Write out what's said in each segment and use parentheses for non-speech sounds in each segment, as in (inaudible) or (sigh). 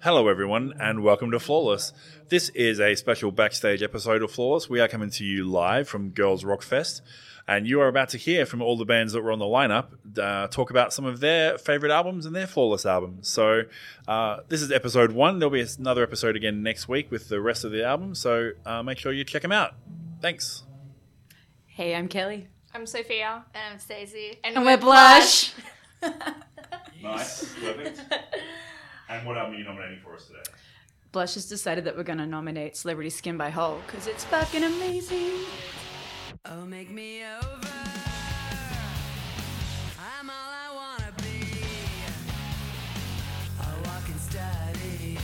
Hello, everyone, and welcome to Flawless. This is a special backstage episode of Flawless. We are coming to you live from Girls Rock Fest, and you are about to hear from all the bands that were on the lineup uh, talk about some of their favorite albums and their Flawless albums. So, uh, this is episode one. There'll be another episode again next week with the rest of the album, so uh, make sure you check them out. Thanks. Hey, I'm Kelly. I'm Sophia. And I'm Stacey. And we're Blush. (laughs) Nice, perfect. (laughs) and what album are you nominating for us today? Blush has decided that we're going to nominate Celebrity Skin by Hole because it's fucking amazing. Oh, make me over. I'm all I wanna be. A walking study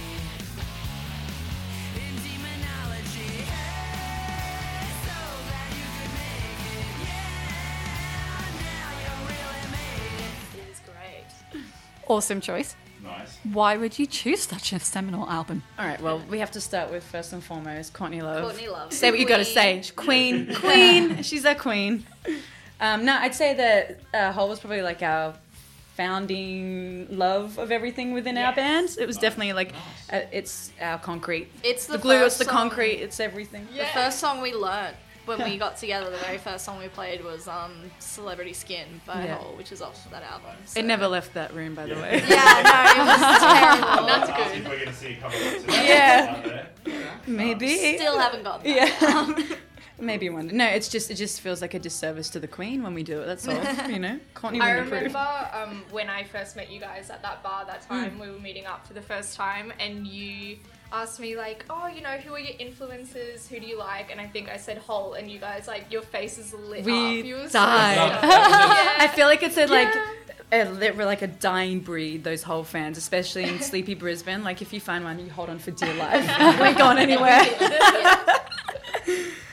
in demonology. Hey, so glad you could make it. Yeah, now you really made it. It is great. Awesome choice. Nice. Why would you choose such a seminal album? All right, well, we have to start with first and foremost Courtney Love. Courtney Love. Say what you got to say. Queen, (laughs) queen. She's our queen. Um, no, I'd say that uh, Hole was probably like our founding love of everything within our Yes. band. It was definitely like, uh, it's our concrete. It's the, The glue, it's the song- concrete, it's everything. The first song we learnt when we got together, the very first song we played was um, Celebrity Skin by Yeah. Hole, which is off that album. so- It never left that room, by the way. Yeah, no, it was (laughs) terrible. Not Ask if good. we're going to see a couple of (laughs) today. Yeah. out there. Maybe. Still haven't got that. Yeah. (laughs) Maybe one. No, it's just it just feels like a disservice to the Queen when we do it. That's all. You know, can't wouldn't approve. remember um, when I first met you guys at that bar that time, we were meeting up for the first time, and you asked me, like, oh, you know, who are your influences? Who do you like? And I think I said Hole, and you guys, like, your faces lit up. We You were so died. stoked. (laughs) I feel like it's a like. Yeah. A, they're like a dying breed, those Hole fans, especially in (laughs) sleepy Brisbane. Like, if you find one, you hold on for dear life. (laughs) we ain't gone anywhere.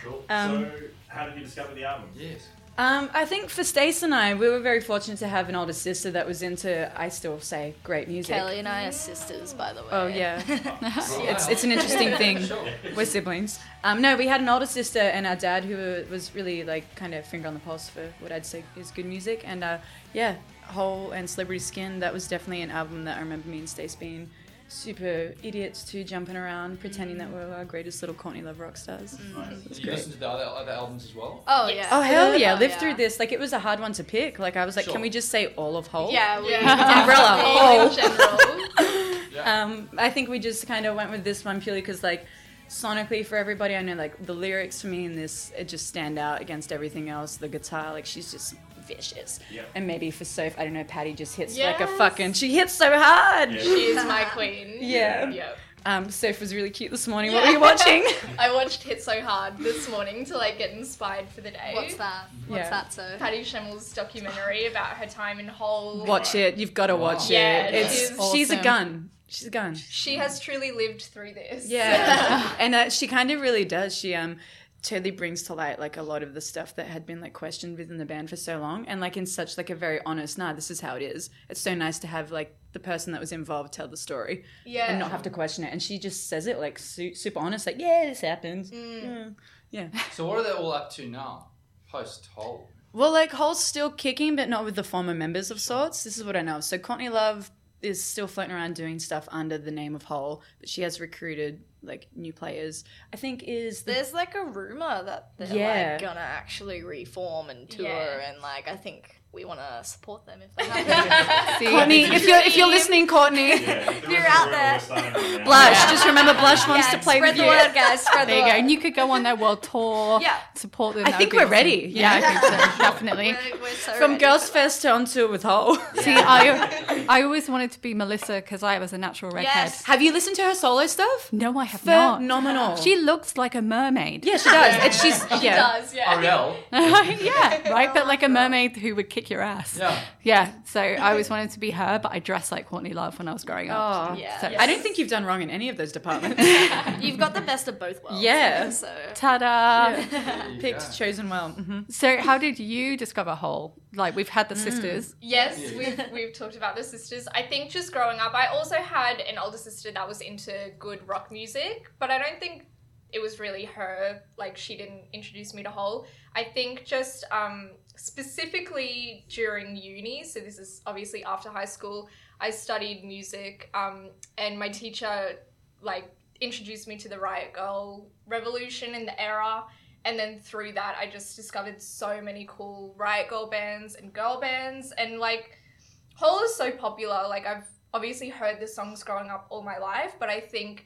Cool. Um, so, how did you discover the album? Yes. Um, I think for Stace and I, we were very fortunate to have an older sister that was into, I still say, great music. Kelly and I are sisters, by the way. Oh yeah, (laughs) it's it's an interesting thing. (laughs) Sure. We're siblings. Um, no, we had an older sister and our dad who was really like kind of finger on the pulse for what I'd say is good music. And uh, yeah, Hole and Celebrity Skin, that was definitely an album that I remember me and Stace being super idiots to jumping around, pretending that we're our greatest little Courtney Love rock stars. Did you great. listen to the other, other albums as well? Oh, Yes. yeah. Oh hell yeah! Oh, Live yeah. through this. Like it was a hard one to pick. Like I was like, Sure. can we just say all of Hole? Yeah, we Umbrella. Hole Hole. in general. (laughs) Yeah. Um, I think we just kind of went with this one purely because, like, sonically for everybody, I know like the lyrics for me in this it just stand out against everything else. The guitar, like, she's just vicious. Yeah. And maybe for Soph, I don't know, Patty just hits like a fucking. She hits so hard. Yeah. she is my queen. Yeah. Yep. Um, Soph was really cute this morning. What were you watching? (laughs) (laughs) I watched Hit So Hard this morning to like get inspired for the day. What's that? What's Yeah. that, so? Patty Schemel's documentary about her time in Hole. Watch it. You've got to watch Yeah, it. It's she's she's a gun. She's a gun. She has truly lived through this. Yeah, (laughs) and uh, she kind of really does. She um totally brings to light like a lot of the stuff that had been like questioned within the band for so long, and like in such like a very honest. Nah, this is how it is. It's so nice to have like the person that was involved tell the story yeah. and not have to question it. And she just says it like su- super honest, like yeah, this happened. Mm. Mm, yeah. yeah. (laughs) So what are they all up to now? Post Hole. Well, like Hole's still kicking, but not with the former members of sorts. This is what I know. So Courtney Love is still floating around doing stuff under the name of Hole, but she has recruited like new players. I think is the There's like a rumor that they're Yeah. like gonna actually reform and tour, Yeah. and like I think we want to support them if they (laughs) happen. See, Courtney, if you're if you're listening, Courtney, yeah, if you're out rumor, there. we're starting right now. Blush. Yeah. Just remember, Blush wants yeah, to play spread with the you. word, guys. Spread there the you go. And you could go on their world tour. (laughs) Yeah. Support them. I think we're ready. awesome. Yeah, I think so. (laughs) Definitely. We're, we're so From Girls First that. To on tour with Hole. See, I, I always wanted to be Melissa because I was a natural redhead. Yes. Have you listened to her solo stuff? No, I have not. Phenomenal. She looks like a mermaid. yeah, she does. And she's She yeah. does, yeah. Ariel. yeah, right. But like a mermaid who would kick your ass. Yeah. Yeah. So I always wanted to be her, but I dressed like Courtney Love when I was growing up. Oh, Yeah. So- I don't think you've done wrong in any of those departments. (laughs) You've got the best of both worlds. Yeah. So Ta-da! There you Picked, go. chosen well. hmm So how did you discover Hole? Like we've had the sisters. Yes, Yeah. we've, we've talked about the sisters. I think just growing up, I also had an older sister that was into good rock music, but I don't think it was really her. Like, she didn't introduce me to Hole. I think just um, specifically during uni, so this is obviously after high school, I studied music, um, and my teacher like introduced me to the Riot Girl revolution in the era. And then through that, I just discovered so many cool Riot Girl bands and girl bands. And like, Hole is so popular. Like, I've obviously heard the songs growing up all my life, but I think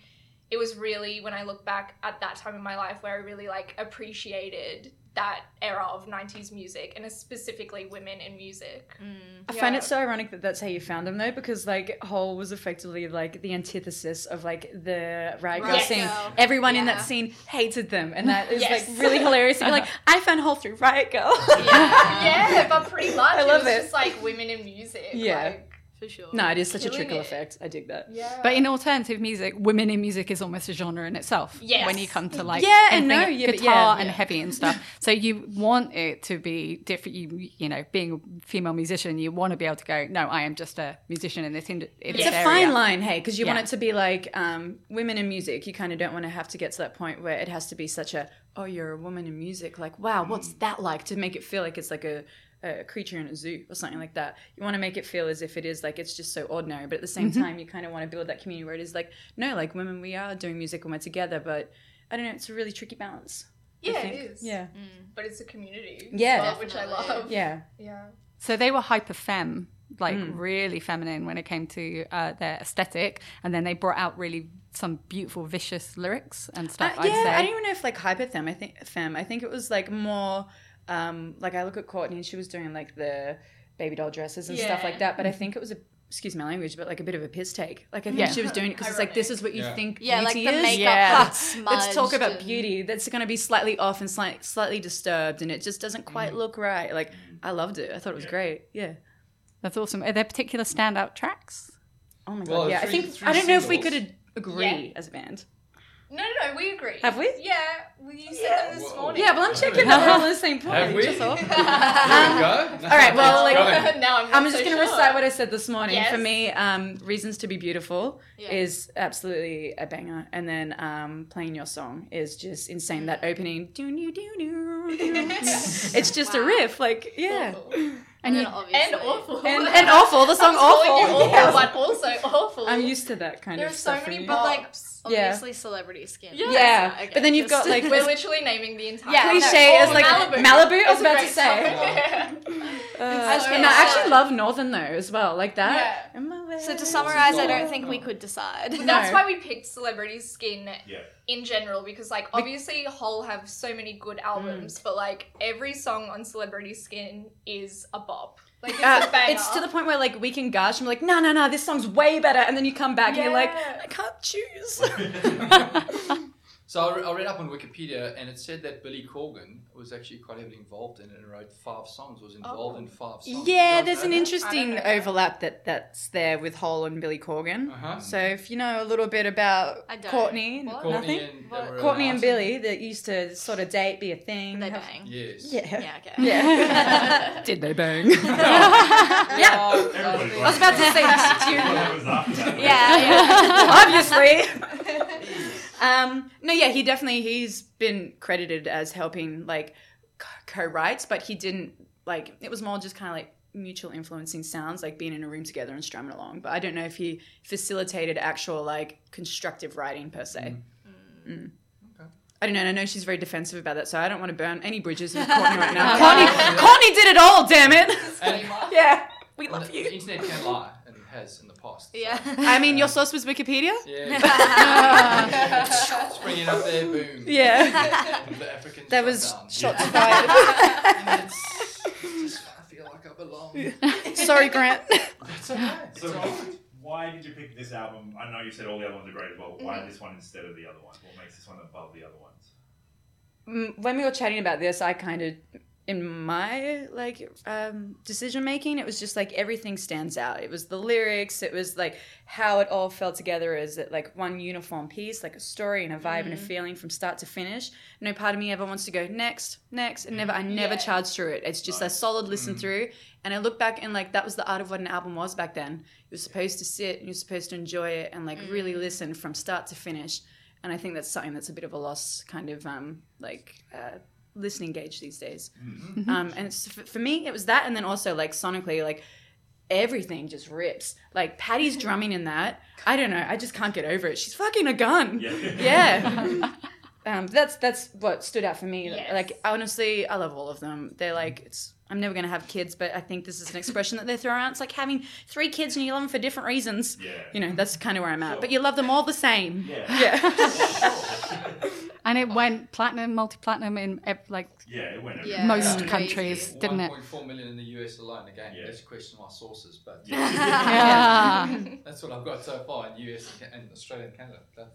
it was really when I look back at that time in my life where I really like appreciated that era of 90s music and specifically women in music. Mm. I find it so ironic that that's how you found them though, because like Hole was effectively like the antithesis of like the Riot Girl Riot scene. Girl. Everyone in that scene hated them, and that is Yes. like really hilarious. And you're like, (laughs) I found Hole through Riot Girl. yeah, but pretty (laughs) much I love it was it. just like women in music. Yeah. Like, For sure. no, it is such a Killing trickle it. effect. I dig that. yeah. But in alternative music, women in music is almost a genre in itself. Yes. When you come to like Yeah, and no, yeah, guitar yeah. and heavy and stuff. (laughs) So you want it to be different. You you know, being a female musician, you want to be able to go. No, I am just a musician in this. In, in It's this a area. fine line, hey, because you want it to be like um, women in music. You kind of don't want to have to get to that point where it has to be such a, oh, you're a woman in music. Like, wow, what's that like? To make it feel like it's like a, a creature in a zoo or something like that. You want to make it feel as if it is like it's just so ordinary. But at the same time, you kind of want to build that community where it is like, no, like women, we are doing music and we're together. But I don't know, it's a really tricky balance. Yeah, it is. Yeah. But it's a community. Yeah. well, which I love. Yeah. Yeah. So they were hyper femme, like Mm. really feminine when it came to uh, their aesthetic, and then they brought out really some beautiful, vicious lyrics and Uh, stuff. yeah, I'd say. I don't even know if like hyper femme. I think femme. I think it was like more um like I look at Courtney and she was doing like the baby doll dresses and stuff like that. But I think it was a excuse my language, but like a bit of a piss take. Like I think Yeah. she was doing it because it's like this is what you Yeah. think Yeah, like the is. makeup Yeah. smudged. Let's talk about and- beauty. That's going to be slightly off and slight, slightly disturbed, and it just doesn't quite Mm. look right. Like I loved it. I thought it was great. Yeah. That's awesome. Are there particular standout tracks? Oh my god. Well, yeah. I think I don't know if we could agree Yeah. as a band. No, no, no, we agree. Have we? Yeah. Well, you said them this Whoa. morning. Yeah, well, I'm checking that we're on the same point. Have we? Just all. (laughs) There we (laughs) go. all right, well, like- (laughs) now I'm, I'm just so going to sure. recite what I said this morning. Yes. For me, um, "Reasons to Be Beautiful" Yeah. is absolutely a banger, and then um, "Playing Your Song" is just insane. That opening, doo doo doo doo, doo. it's just a riff, like yeah, And, you- then obviously. And awful. and, (laughs) and awful. The song awful. awful, Yeah. but also awful. I'm used to that kind of. There of are so many me. But like, Yeah. obviously, celebrity skin. Yeah. yeah, Okay, but then you've just- got like We're literally naming the entire Yeah, cliche as like Malibu. Malibu. I was about to say. Song. Uh, It's so and I actually love Northern though as well, like that. Yeah. In my way. So to summarize, I don't think we could decide. But that's No. why we picked Celebrity Skin Yeah. in general because like obviously Hole have so many good albums, but like every song on Celebrity Skin is a bop. Like it's Uh, a it's to the point where like we can gush and be like, no, no, no, this song's way better, and then you come back and you're like, I can't choose. (laughs) (laughs) So I, re- I read up on Wikipedia, and it said that Billy Corgan was actually quite heavily involved in it and wrote five songs. Was involved Oh. in five songs. yeah, there's an that? interesting overlap that that's there with Hole and Billy Corgan. Uh-huh. So if you know a little bit about Courtney, What? Courtney nothing. and, What? they were Courtney and Billy that used to sort of date, be a thing. They have- bang. Yes. Yeah. Yeah, okay. (laughs) Yeah. (laughs) Did they bang? (laughs) yeah. Oh, Everybody I was about to say, did? That was. Yeah, yeah. obviously. Um, no, yeah, he definitely he's been credited as helping like co- co-writes, but he didn't like. It was more just kind of like mutual influencing sounds, like being in a room together and strumming along. But I don't know if he facilitated actual like constructive writing per se. Mm. I don't know. and I know she's very defensive about that, so I don't want to burn any bridges with Courtney right now. (laughs) Courtney, Courtney did it all. Damn it! And, (laughs) yeah, we love you. the internet can lie, and it has in the past. so- Yeah. I mean, your source was Wikipedia. Yeah. Just bring it up there, boom. Yeah. (laughs) The Africans That was down. shots Yeah. fired. (laughs) And it's, it's just I feel like I belong. (laughs) Sorry, Grant. It's okay. It's So alright. why did you pick this album? I know you said all the other ones are great as well, but why this one instead of the other one? What makes this one above the other ones? Mm, when we were chatting about this, I kind of, in my like um, decision making, it was just like everything stands out. It was the lyrics, it was like how it all fell together as it like one uniform piece, like a story and a vibe and a feeling from start to finish. No part of me ever wants to go next, next, and never. I never Yeah. charge through it. It's just a solid listen through. And I look back and like that was the art of what an album was back then. You're supposed to sit and you're supposed to enjoy it and like really listen from start to finish. And I think that's something that's a bit of a lost kind of um, like uh, listening gauge these days. Um, and it's, for, for me, it was that, and then also like sonically, like everything just rips. Like Patty's drumming in that. I don't know. I just can't get over it. She's fucking a gun. Yeah. (laughs) (laughs) um, that's that's what stood out for me. Yes. Like honestly, I love all of them. They're like it's. I'm never gonna have kids, but I think this is an expression that they throw around. It's like having three kids and you love them for different reasons. Yeah. You know, that's kind of where I'm at. But you love them all the same. Yeah. Yeah. (laughs) And it went platinum, multi-platinum in ev- like Yeah, it went Yeah. most crazy. countries, didn't it? 1.4 million in the US alone. Again, Yeah. let's question my sources, but Yeah. (laughs) that's what I've got so far in US and and Australia and Canada. That's,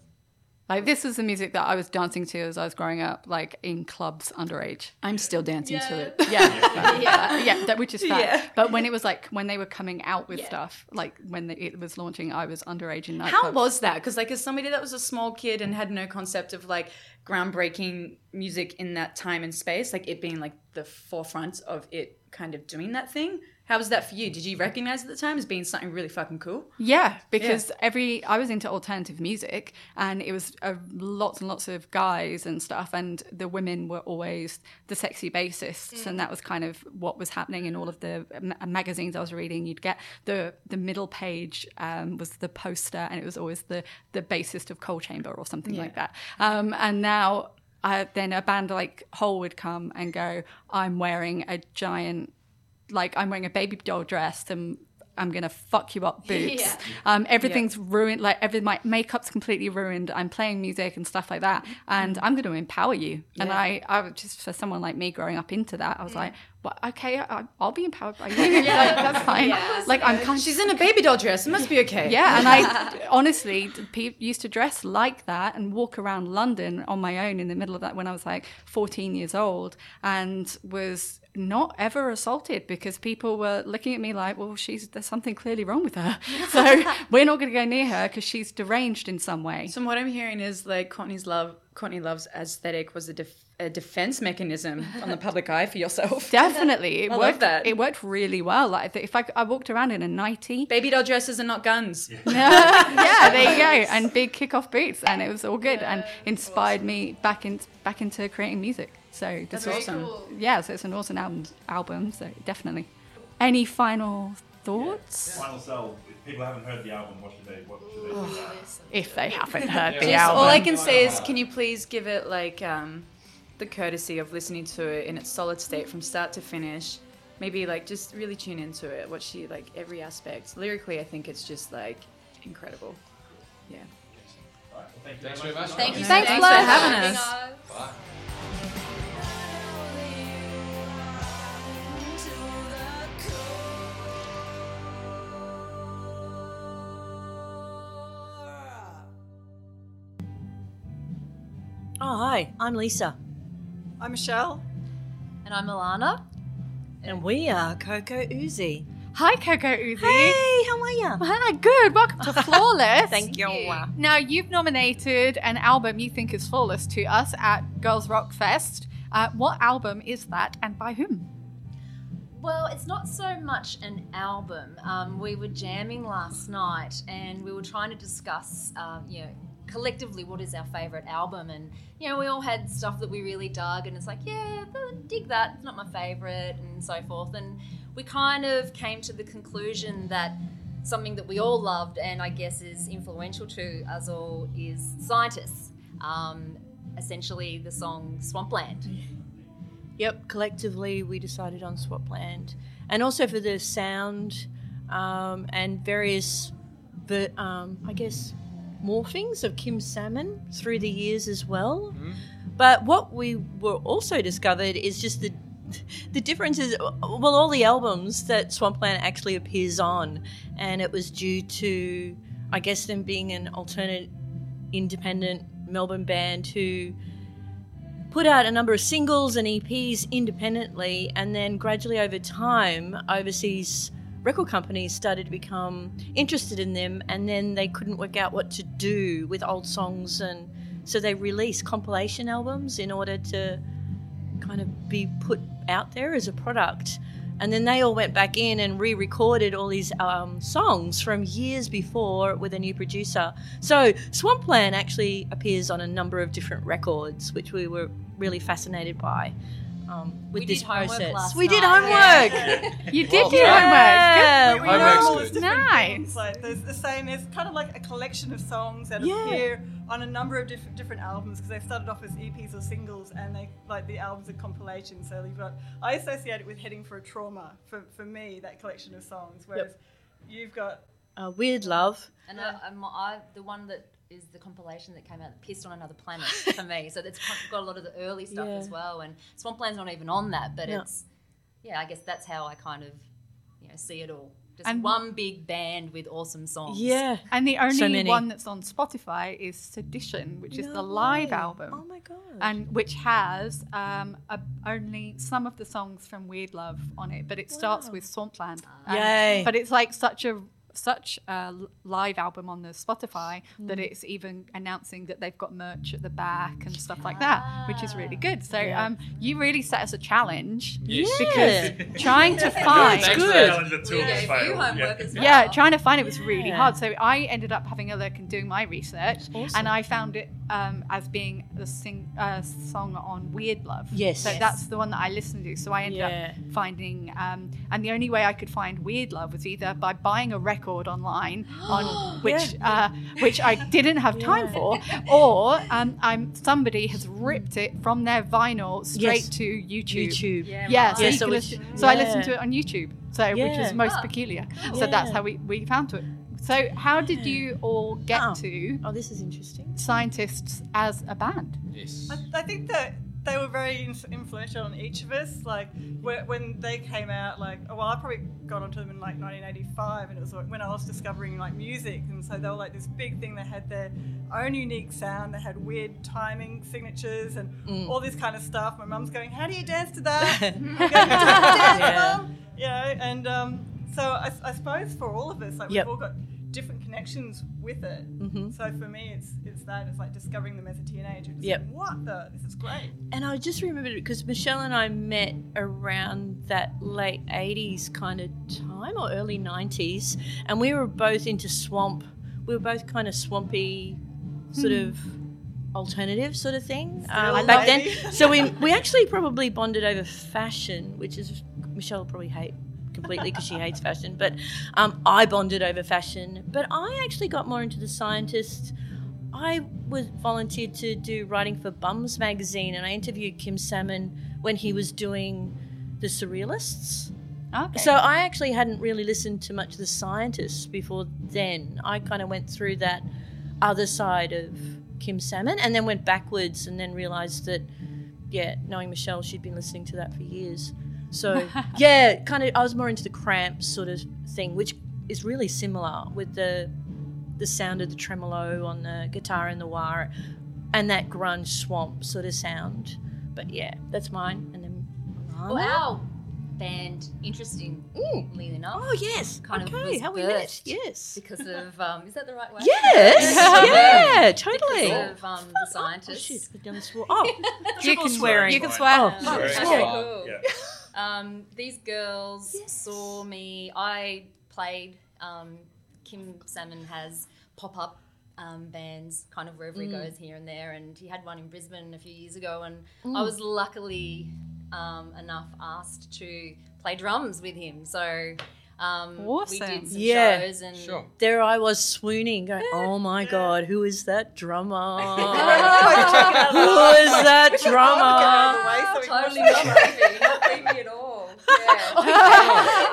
like this is the music that I was dancing to as I was growing up, like in clubs underage. I'm still dancing to it. Yeah. yeah. (laughs) yeah, that which is fact. Yeah. But when it was like when they were coming out with Yeah. stuff, like when the, it was launching, I was underage in nightclubs. How was that? Because like as somebody that was a small kid and had no concept of like groundbreaking music in that time and space, like it being like the forefront of it kind of doing that thing. How was that for you? Did you recognize at the time as being something really fucking cool? Yeah, because every I was into alternative music, and it was uh, lots and lots of guys and stuff, and the women were always the sexy bassists, and that was kind of what was happening in all of the ma- magazines I was reading. You'd get the the middle page um, was the poster, and it was always the the bassist of Coal Chamber or something like that. Um, and now. Uh, then a band like Hole would come and go, I'm wearing a giant like I'm wearing a baby doll dress and I'm gonna fuck you up (laughs) boots. Yeah. Um, everything's ruined. Like every my makeup's completely ruined. I'm playing music and stuff like that, and I'm going to empower you. And I, I was just for someone like me growing up into that, I was like, well, okay, I, I'll be empowered by (laughs) you. Like, that's fine. Yeah. Like I'm kind She's in a baby doll dress. It must be okay. yeah, and I (laughs) honestly used to dress like that and walk around London on my own in the middle of that when I was like 14 years old and was not ever assaulted because people were looking at me like, well, she's there's something clearly wrong with her. (laughs) So we're not going to go near her because she's deranged in some way. So what I'm hearing is like Courtney's love, Courtney Love's aesthetic was a, def- a defense mechanism on the public eye for yourself. (laughs) Definitely, it (laughs) I love worked. that. It worked really well. Like if I, I walked around in a nightie, Baby doll dresses are not guns. yeah, there you go, and big kick-off boots, and it was all good, and inspired me back in back into creating music. So this That's awesome. Cool. yeah, so it's an awesome album. Album, so definitely. Any final thoughts? Final Cell. If people haven't heard the album, what should they? What should they do? If they haven't heard (laughs) the Just- album, all I can say is, can you (laughs) please give it like um, the courtesy of listening to it in its solid state from start to finish? Maybe like just really tune into it. Watch she like every aspect. Lyrically, I think it's just like incredible. Yeah. All right, well, thank you Thanks very very much. much. Thank you Thanks, so much for having having us. us. Oh, hi, I'm Lisa, I'm Michelle. And I'm Alana. and we are Coco Uzi. hi Coco Uzi. Hey, how are you? Hi, good. Welcome to (laughs) Flawless. Thank you. Now, you've nominated an album you think is flawless to us at Girls Rock Fest. Uh, what album is that and by whom? Well, it's not so much an album. Um, we were jamming last night and we were trying to discuss, um, you know, collectively what is our favorite album. And, you know, we all had stuff that we really dug, and it's like, yeah, dig that. It's not my favorite, and so forth. And we kind of came to the conclusion that something that we all loved and I guess is influential to us all is Scientists. Um, essentially, the song Swampland. Yep, collectively we decided on swampland And also for the sound um, and various, but um, I guess, morphings of Kim Salmon through the years as well. Mm-hmm. But what we were also discovered is just the the differences. Well, all the albums that Swampland actually appears on, and it was due to, I guess, them being an alternate, independent Melbourne band who put out a number of singles and EPs independently, and then gradually over time, overseas record companies started to become interested in them, and then they couldn't work out what to do with old songs, and so they released compilation albums in order to kind of be put out there as a product. And then they all went back in and re recorded all these um, songs from years before with a new producer. So Swampland actually appears on a number of different records, which we were really fascinated by. Um, with We this did homework process. last we did night. homework. (laughs) You did Well do Yeah. homework. We Homework's know all good. these different Nice. things. Like there's the same. There's kind of like a collection of songs that Yeah. appear on a number of different different albums because they started off as EPs or singles, and they like the albums are compilations. So you've got I associate it with heading for a trauma for for me that collection of songs, whereas you've got Uh, Weird Love. And I, I'm, I, the one that is the compilation that came out, Pissed on Another Planet, (laughs) for me. So it's got a lot of the early stuff Yeah. as well. And Swampland's not even on that, but Yeah. it's, yeah, I guess that's how I kind of, you know, see it all. Just And- one big band with awesome songs. Yeah. And the only many. one that's on Spotify is Sedition, which is the live way. album. Oh my god. and which has um, a, only some of the songs from Weird Love on it, but it starts Wow. with Swampland. Yay. But it's like such a such a live album on the Spotify that Mm. it's even announcing that they've got merch at the back and stuff like that, which is really good. So Yeah. um, you really set us a challenge Yes. because (laughs) trying to (laughs) find Thanks for good. that. Challenge that two We gave you homework Yeah. as well. yeah, trying to find it was really hard. So I ended up having a look and doing my research, Awesome. and I found it um, as being the sing uh, song on Weird Love. Yes. So Yes. that's the one that I listened to. So I ended Yeah. up finding, um, and the only way I could find Weird Love was either by buying a record online, (gasps) on which uh, which I didn't have time for, or um, I'm somebody has ripped it from their vinyl straight Yes. to YouTube. YouTube. Yeah, Yeah, so, Yeah, so can listen, so I listened to it on YouTube, so which Yeah. is most Ah, peculiar. cool. So that's how we, we found it. So how did you all get Oh. to Oh, this is interesting. scientists as a band? Yes. I, I think that they were very influential on each of us. Like when they came out, like oh, well, I probably got onto them in like 1985, and it was when I was discovering like music, and so they were like this big thing. They had their own unique sound. They had weird timing signatures and Mm. all this kind of stuff. My mum's going, "How do you dance to that?" (laughs) Going, dance, Yeah. Mum?" You know, and um, so I, I suppose for all of us, like Yep. we've all got different connections with it. Mhm. So for me, it's it's that it's like discovering them as a teenager. Just Yep. going, what the? This is great. And I just remembered it because Michelle and I met around that late 80s kind of time or early 90s. And we were both into swamp. We were both kind of swampy, sort of alternative sort of thing um, back then. So we, we actually probably bonded over fashion, which is Michelle will probably hate completely because she hates fashion. But um, I bonded over fashion. But I actually got more into the scientist. I was volunteered to do writing for Bums magazine, and I interviewed Kim Salmon when he was doing the Surrealists. Okay. So I actually hadn't really listened to much of the scientists before then. I kind of went through that other side of Kim Salmon, and then went backwards, and then realised that, yeah, knowing Michelle, she'd been listening to that for years. So (laughs) yeah, kind of, I was more into the cramps sort of thing, which is really similar with the the sound of the tremolo on the guitar and the wire, and that grunge swamp sort of sound. But yeah, that's mine. And then Well, our band, interestingly enough, oh yes, kind of was how we met? Yes, because of um, is that the right way? yes, (laughs) yeah, totally. Because of um, the Oh scientists. shit, we've done this. Oh, (laughs) you can swearing. You can swear. Oh, Um, fuck, okay, cool. Yeah. Um, these girls saw me. I played. Um, Kim Salmon has pop up um, bands kind of wherever he goes here and there, and he had one in Brisbane a few years ago, and I was luckily um, enough asked to play drums with him. So um, we did some Yeah. shows, and Sure. There I was swooning, going, "Oh my god, who is that drummer? (laughs) Who is that drummer?" of the way so we can totally not it. creepy, not creepy at all. (laughs) Yeah.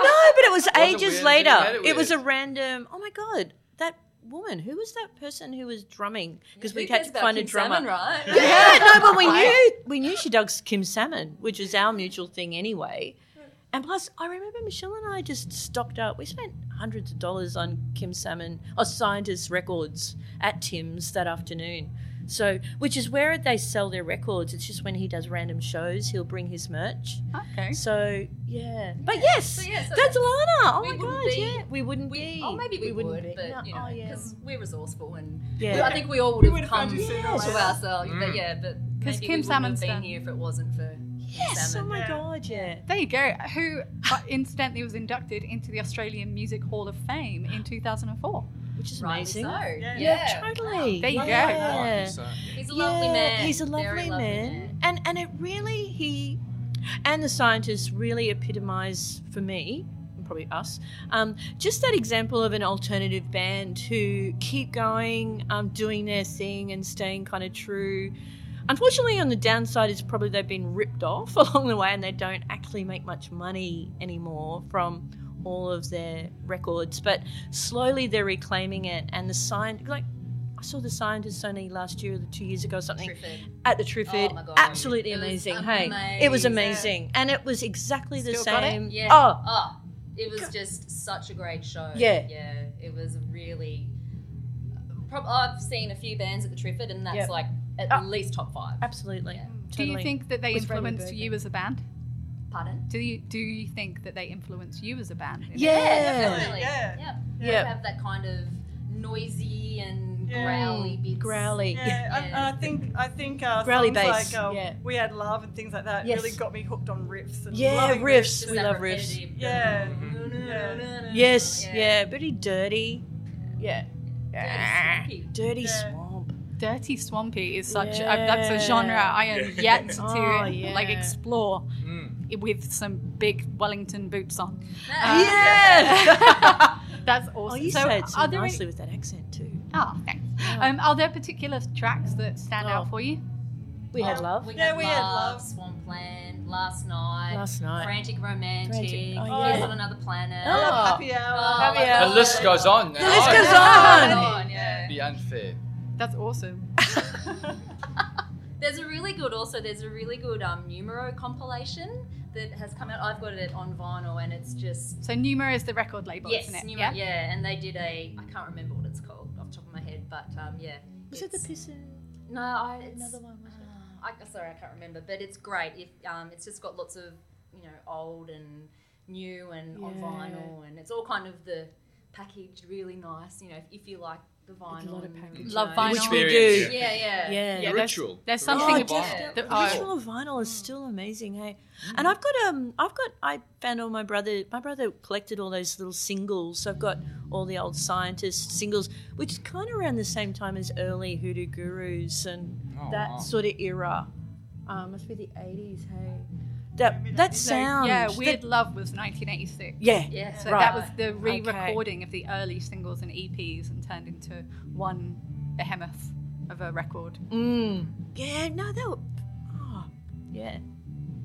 no, but it was Wasn't ages weird, later. it It was a random. Oh my god, that woman. Who was that person who was drumming? Because we Who had to about find a drummer. Salmon, right? Yeah, no, but we (laughs) knew we knew she dug Kim Salmon, which was our mutual thing anyway. And plus, I remember Michelle and I just stocked up. We spent hundreds of dollars on Kim Salmon or Scientist Records at Tim's that afternoon. So, which is where they sell their records. It's just when he does random shows, he'll bring his merch. Okay. So, yeah. But yes, So, yeah, so that's Lana. Oh we my wouldn't god, be- yeah. We wouldn't We, be. oh, maybe we, wouldn't would, be. but No, you know, oh, yeah. because we're resourceful and Yeah. I think we all would have come you to sooner or later. ourselves. Mm. But yeah, but 'Cause maybe Kim we wouldn't Salmon's have been here if it wasn't for Yes. Kim Oh my Yeah. god, yeah. There you go. Who uh, incidentally was inducted into the Australian Music Hall of Fame in 2004. Which is Rightly amazing. so. Yeah. Yeah, Totally. There you go. Yeah. He's a lovely Yeah, man. He's a Very lovely, lovely man. and and it really he and the scientists really epitomise for me and probably us um, just that example of an alternative band who keep going um, doing their thing and staying kind of true unfortunately on the downside is probably they've been ripped off (laughs) along the way and they don't actually make much money anymore from all of their records but slowly they're reclaiming it and the sign like I saw the scientists only last year or two years ago or something at the Triffid. Oh my God. Absolutely It amazing. Hey, it was amazing. amazing, and it was exactly the Still got it? same. Yeah. Oh, Oh, it was just such a great show. Yeah. Yeah. It was really. Prob- I've seen a few bands at the Triffid, and that's Yep. like at Ah. least top five. absolutely. Yeah. Do you think that they With influenced you as a band? Pardon? Do you do you think that they influence you as a band? in Yeah. definitely. Yeah. Yeah. Yeah. They have that kind of noisy and Yeah. growly bits. Growly. Yeah, and, and I think I think uh, Growly bass, like uh, yeah. "We Had Love" and things like that Yes. really got me hooked on riffs. And Yeah, loving riffs. We love riffs. repetitive- Yeah. Yeah. Yes, yeah, pretty dirty. Yeah. Dirty, Dirty Yeah. Swamp. Dirty Swampy is such a, that's a genre I am (laughs) yet to Oh, yeah. like explore Mm. with some big Wellington boots on. Yeah. (laughs) (laughs) That's oh, awesome. you so say it so there nicely any, with that accent too. oh, thanks. Um, are there particular tracks that stand Oh. out for you? We had Oh, love. We Yeah, had we love, had love. Swampland, Last Night, Last night. Frantic Romantic, Frantic- oh, Kids yeah. on Another Planet. I Oh. Happy Hour. Oh, Happy Hour. The list goes on. The list Oh, goes yeah. on. yeah. Be unfair. That's awesome. (laughs) (laughs) There's a really good also. There's a really good um, numero compilation that has come out. I've got it on vinyl, and it's just So Numero is the record label, yes, isn't it? numero, yeah. And they did a I can't remember what it's called off the top of my head, but um, yeah. Was it the it's- piss? and- No, I, it's, Another one, was it? (sighs) I, sorry, I can't remember, but it's great. If um, it's just got lots of you know old and new and on vinyl, and it's all kind of the packaged really nice. You know, if, if you like the vinyl, lot of and, packaging. Love vinyl. Which we do. Yeah, yeah, Yeah. Yeah, The ritual. there's The something ritual Oh, of just the- the oh. visual of vinyl is still amazing, hey. And I've got um, I've got I found all my brother. My brother collected all those little singles. So I've got all the old scientist singles, which is kind of around the same time as early Hoodoo Gurus and Oh, that wow. sort of era. Um, must be the eighties, hey. That that sound. yeah, that- Weird Love was 1986. yeah. yeah. So Right. that was the re-recording of the early singles and EPs and turned into one behemoth of a record. Mm. Yeah. No, that. Would, oh, yeah.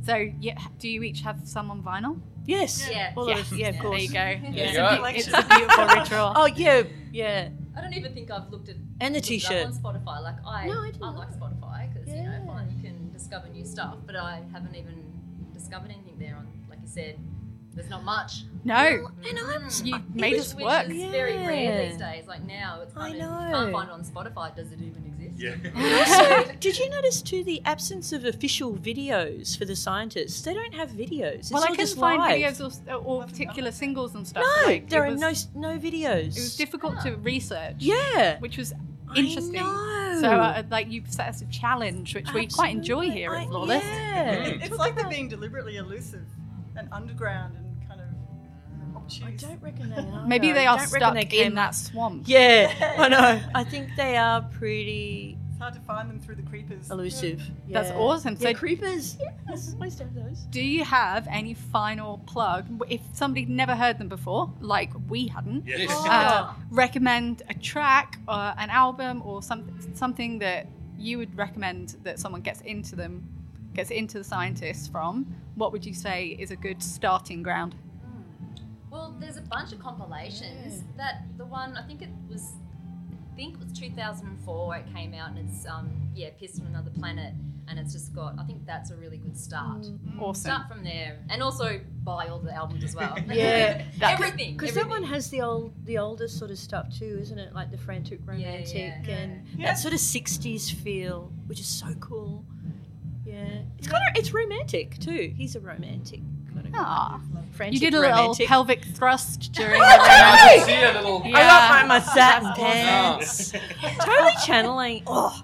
So yeah, do you each have some on vinyl? Yes. Yeah. All Yeah. of. Yeah, of There course. you go. There It's, you a, go. it's a beautiful ritual. (laughs) Oh yeah, yeah. I don't even think I've looked at And the looked it up t-shirt. on Spotify. Like I, No, I didn't I like. Spotify because you know fine, you can discover new stuff, but I haven't even discovered anything there. On like you said, there's not much. No, And I'm. You made which, us which work. is very rare these days. Like now, it's I kind of you know. can't find it on Spotify. Does it even exist? Yeah. (laughs) Also, did you notice too the absence of official videos for the scientists? They don't have videos. It's Well, I all couldn't just find live. videos or, or particular singles and stuff. No, like, there it are was, no no videos. It was difficult to ah. research. Yeah, which was I interesting. know. So, uh, like, you set us a challenge, which we quite enjoy here I- at Flawless. Yeah. It- it's like they're being deliberately elusive and underground and kind of I don't reckon they (laughs) are. Maybe though. they are don't stuck they in that swamp. Yeah, I (laughs) know. I think they are pretty It's hard to find them through the creepers. elusive. That's Yeah. awesome. Yeah, So- creepers. (laughs) Yes, I used to have those. Do you have any final plug? If somebody never heard them before, like we hadn't, Yes. uh, recommend a track or an album or something something that you would recommend that someone gets into them, gets into the scientists from. What would you say is a good starting ground? Well, there's a bunch of compilations. That the one I think it was, I think it was 2004 where it came out, and it's um yeah, Pissed on Another Planet, and it's just got. I think that's a really good start. Awesome. Start from there, and also buy all the albums as well. (laughs) Yeah, (laughs) that- everything. Because that one has the old, the older sort of stuff too, isn't it? Like the frantic romantic yeah. and Yeah. that sort of '60s feel, which is so cool. Yeah, it's kind of it's romantic too. He's a romantic kind of Aw. You did a little romantic. pelvic thrust during I (laughs) the see a little. Yeah. I got my, my satin pants. (laughs) totally channeling. (laughs) Oh.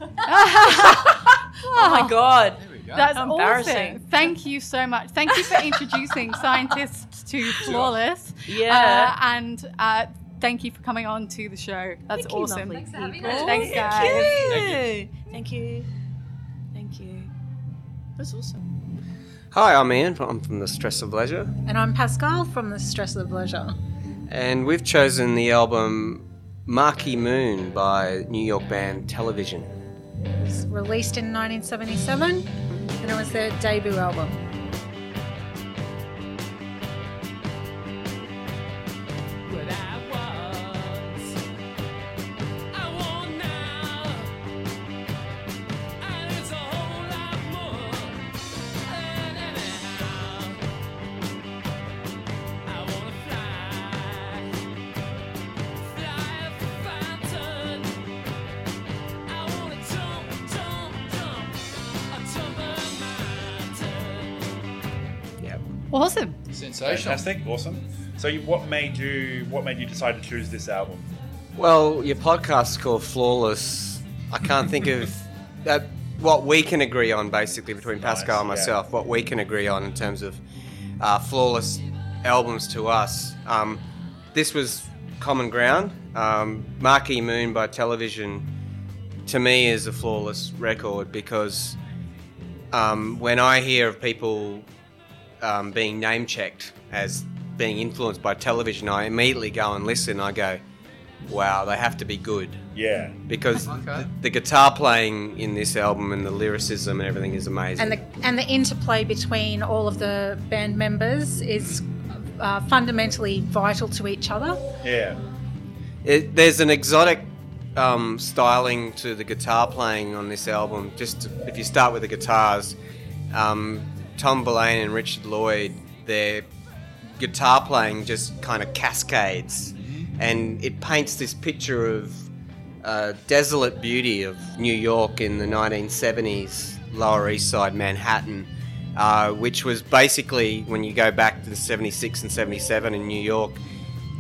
oh my god. Go. That's Embarrassing. awesome. Thank you so much. Thank you for introducing scientists to Flawless. Yeah. Uh, and uh, thank you for coming on to the show. That's Thank awesome. lovely Thanks for having us. Thanks, guys. Thank you. Thank Thank you. Thank you. That's awesome. Hi, I'm Ian. I'm from the Stress of Leisure, And I'm Pascal from the Stress of Leisure. and we've chosen the album Marquee Moon by New York band Television. It was released in 1977 and it was their debut album. Fantastic, awesome. So, you, what made you what made you decide to choose this album? Well, your podcast's called Flawless. I can't think of (laughs) that. What we can agree on, basically, between Pascal and Nice, yeah. myself, what we can agree on in terms of uh, flawless albums to us. Um, this was common ground. Um, Marquee Moon by Television, to me, is a flawless record because um, when I hear of people um, being name checked as being influenced by television, I immediately go and listen. I go, wow, they have to be good Yeah, because (laughs) Okay. the, the guitar playing in this album and the lyricism and everything is amazing. And the and the interplay between all of the band members is uh, fundamentally vital to each other. yeah, It, there's an exotic um, styling to the guitar playing on this album. Just to- if you start with the guitars, um, Tom Verlaine and Richard Lloyd, their guitar playing just kind of cascades, and it paints this picture of uh, desolate beauty of New York in the 1970s, Lower East Side Manhattan. Uh, which was basically when you go back to the 76 and 77 in New York,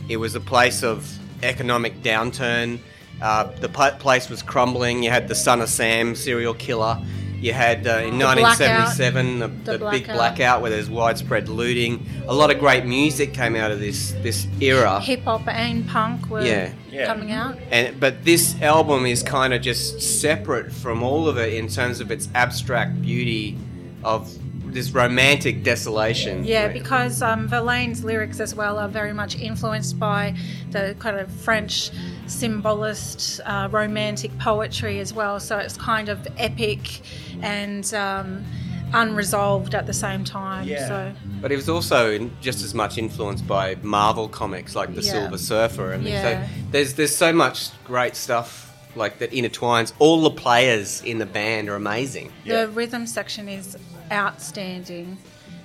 it was a place of economic downturn. Uh, the place was crumbling. You had the Son of Sam serial killer. You had uh, in The 1977 the, The the big blackout. blackout where there's widespread looting. A lot of great music came out of this this era. Hip hop and punk were Yeah. Yeah. coming out. And but this album is kind of just separate from all of it in terms of its abstract beauty of this romantic desolation. Yeah, because um, Verlaine's lyrics as well are very much influenced by the kind of French symbolist uh, romantic poetry as well. So it's kind of epic and um, unresolved at the same time. Yeah. So But he was also just as much influenced by Marvel comics like the Yeah. Silver Surfer. I mean, Yeah. so there's there's so much great stuff like that intertwines. All the players in the band are amazing. Yeah. the rhythm section is outstanding.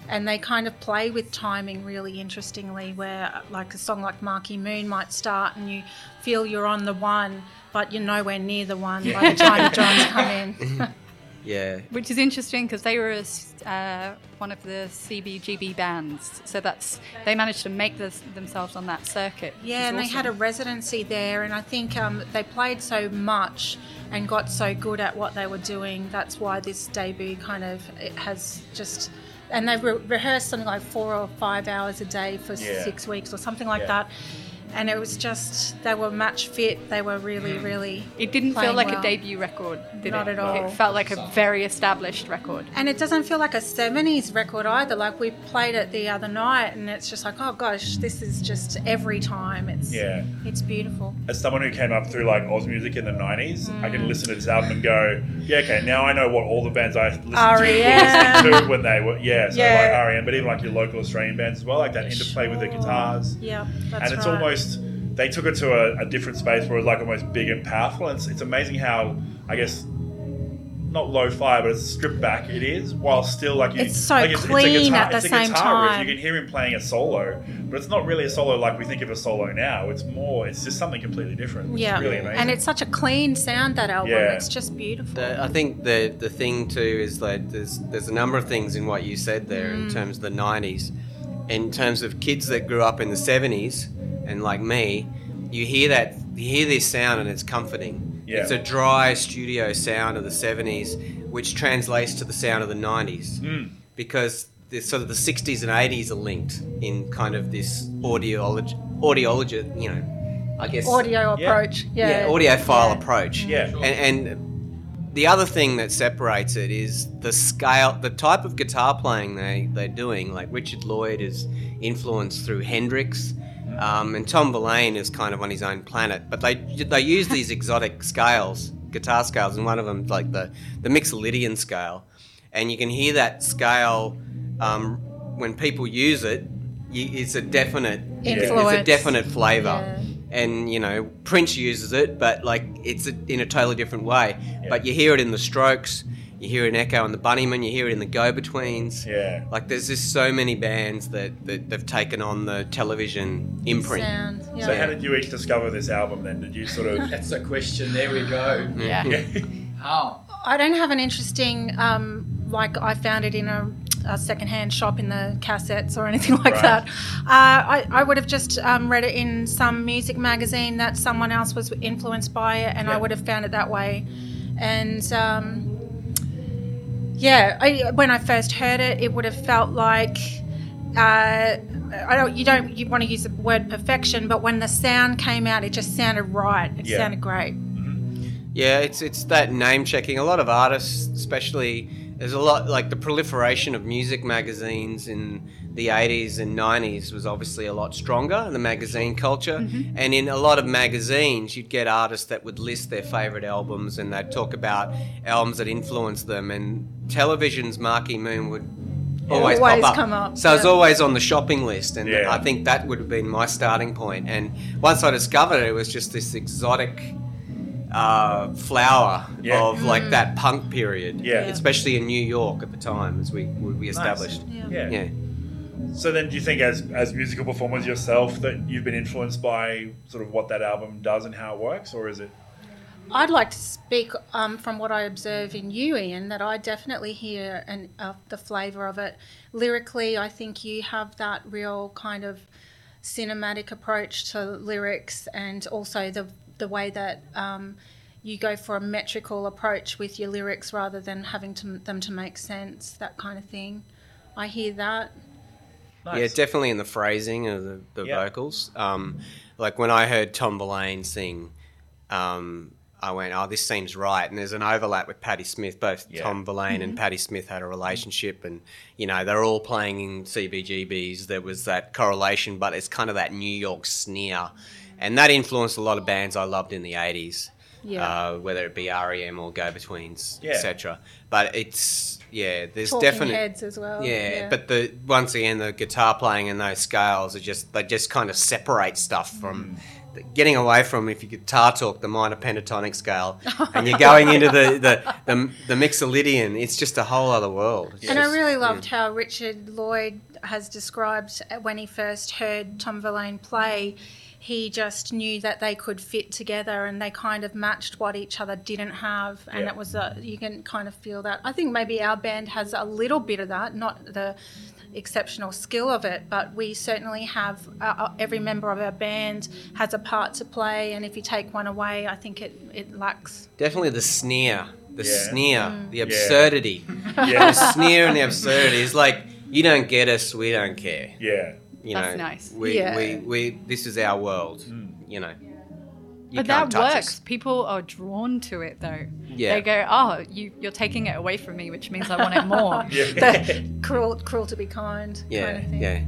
And they kind of play with timing really interestingly, where like a song like Marquee Moon might start and you feel you're on the one, but you're nowhere near the one by the time the drums come in. (laughs) Yeah. Which is interesting because they were a s- uh, one of the CBGB bands, so that's they managed to make this, themselves on that circuit. Yeah, is and they had a residency there, and I think um, they played so much and got so good at what they were doing. That's why this debut kind of it has just. And they re- rehearsed something like four or five hours a day for Yeah. six weeks or something like Yeah. that. And it was just they were match fit. They were really, mm. really. It didn't feel like well. a debut record, did Not it? at all. It felt like a very established record. And it doesn't feel like a 70s record either. Like we played it the other night, and it's just like, oh gosh, this is just every time. It's Yeah. it's beautiful. As someone who came up through like Oz music in the '90s, I can mm. listen to this album and go, "Yeah, okay, now I know what all the bands I listened to were to when they were, yeah, so Yeah. like REM, but even like your local Australian bands as well, like that interplay with the guitars, Yeah, that's and it's right. almost they took it to a, a different space where it was like almost big and powerful. And it's, it's amazing how I guess not lo-fi, but it's stripped back. It is while still like you, It's so like clean at the it's a same guitar riff. time. You can hear him playing a solo, but it's not really a solo like we think of a solo now. It's more, it's just something completely different. Which yeah, is really amazing. and it's such a clean sound that album. Yeah. It's just beautiful. The, I think the the thing too is that there's there's a number of things in what you said there in mm. terms of the '90s, in terms of kids that grew up in the '70s and like me, you hear that you hear this sound and it's comforting. Yeah. It's a dry studio sound of the '70s, which translates to the sound of the '90s Mm. because the sort of the '60s and '80s are linked in kind of this audiology, audiology, you know, I guess Audio approach. Yeah. yeah, audiophile Yeah. approach. Yeah. And, and the other thing that separates it is the scale, the type of guitar playing they they're doing. Like Richard Lloyd is influenced through Hendrix, um, and Tom Verlaine is kind of on his own planet. But they they use these (laughs) exotic scales, guitar scales, and one of them is like the the Mixolydian scale, and you can hear that scale um, when people use it. You, it's a definite, it's a definite flavour Yeah. And you know Prince uses it, but like it's a, in a totally different way. But you hear it in the Strokes, you hear it in Echo and the Bunnymen, you hear it in the Go Betweens. Yeah. Like there's just so many bands that that they've taken on the television imprint. Sound. Yeah. So how did you each discover this album then? Did you sort of (laughs) That's the question. There we go. Yeah. (laughs) How? I don't have an interesting, um, like I found it in a, a secondhand shop in the cassettes or anything (laughs) like Right. that. Uh, I, I would have just um, read it in some music magazine that someone else was influenced by it, and I would have found it that way. And um, yeah, I, when I first heard it, it would have felt like. Uh, I don't. You don't. You want to use the word perfection, but when the sound came out, it just sounded right. It Yeah. sounded great. Yeah, it's it's that name checking. A lot of artists, especially, there's a lot like the proliferation of music magazines in the 80s and 90s was obviously a lot stronger in the magazine culture. Mhm. And in a lot of magazines, you'd get artists that would list their favorite albums and they'd talk about albums that influenced them. And television's Marquee Moon would always, Always pop up. come up, So it's yeah. always on the shopping list. And Yeah. I think that would have been my starting point. And once I discovered it, it was just this exotic uh, flower Yeah. of like Mm. that punk period. Yeah. especially in New York at the time, as we we established. Yeah. yeah. So then, do you think, as as musical performers yourself, that you've been influenced by sort of what that album does and how it works, or is it? I'd like to speak um, from what I observe in you, Ian, that I definitely hear an, uh, the flavour of it. Lyrically, I think you have that real kind of cinematic approach to lyrics and also the, the way that um, you go for a metrical approach with your lyrics rather than having to, them to make sense, that kind of thing. I hear that. Yeah, definitely in the phrasing of the, the Yeah. vocals. Um, like when I heard Tom Verlaine sing, um, I went, "Oh, this seems right." And there's an overlap with Patti Smith. Both Yeah. Tom Verlaine and Mhm. Patti Smith had a relationship, and you know they're all playing in CBGBs. There was that correlation, but it's kind of that New York sneer, and that influenced a lot of bands I loved in the '80s. Yeah. Uh, whether it be REM or Go Betweens, Yeah. etc. But it's yeah, there's Talking definite Heads as well, Yeah, yeah. but the once again the guitar playing and those scales are just they just kind of separate stuff from the, getting away from if you guitar talk the minor pentatonic scale (laughs) and you're going into the the, the the mixolydian it's just a whole other world It's And I just- really yeah. loved how Richard Lloyd has described when he first heard Tom Verlaine play. He just knew that they could fit together, and they kind of matched what each other didn't have, and Yeah. it was a you can kind of feel that. I think maybe our band has a little bit of that, not the exceptional skill of it, but we certainly have. Uh, uh, every member of our band has a part to play, and if you take one away, I think it it lacks. definitely the sneer the Yeah. sneer Mm. the absurdity (laughs) Yeah. the sneer and the absurdity is like you don't get us we don't care Yeah. You That's know nice. we, Yeah. we, we this is our world hmm. you know You but can't that touch works. us. People are drawn to it though. Yeah. They go, oh, you, you're taking it away from me, which means I want it more. (laughs) The (laughs) cruel, cruel to be kind. Yeah, kind of thing. yeah.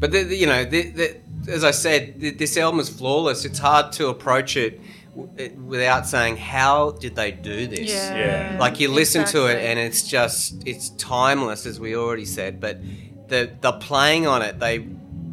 But the, the- you know, the, the, as I said, th this album is flawless. It's hard to approach it, without saying, "How did they do this?" Yeah, Yeah. Like you listen to it, and it's just it's timeless, as we already said. But the the playing on it, they.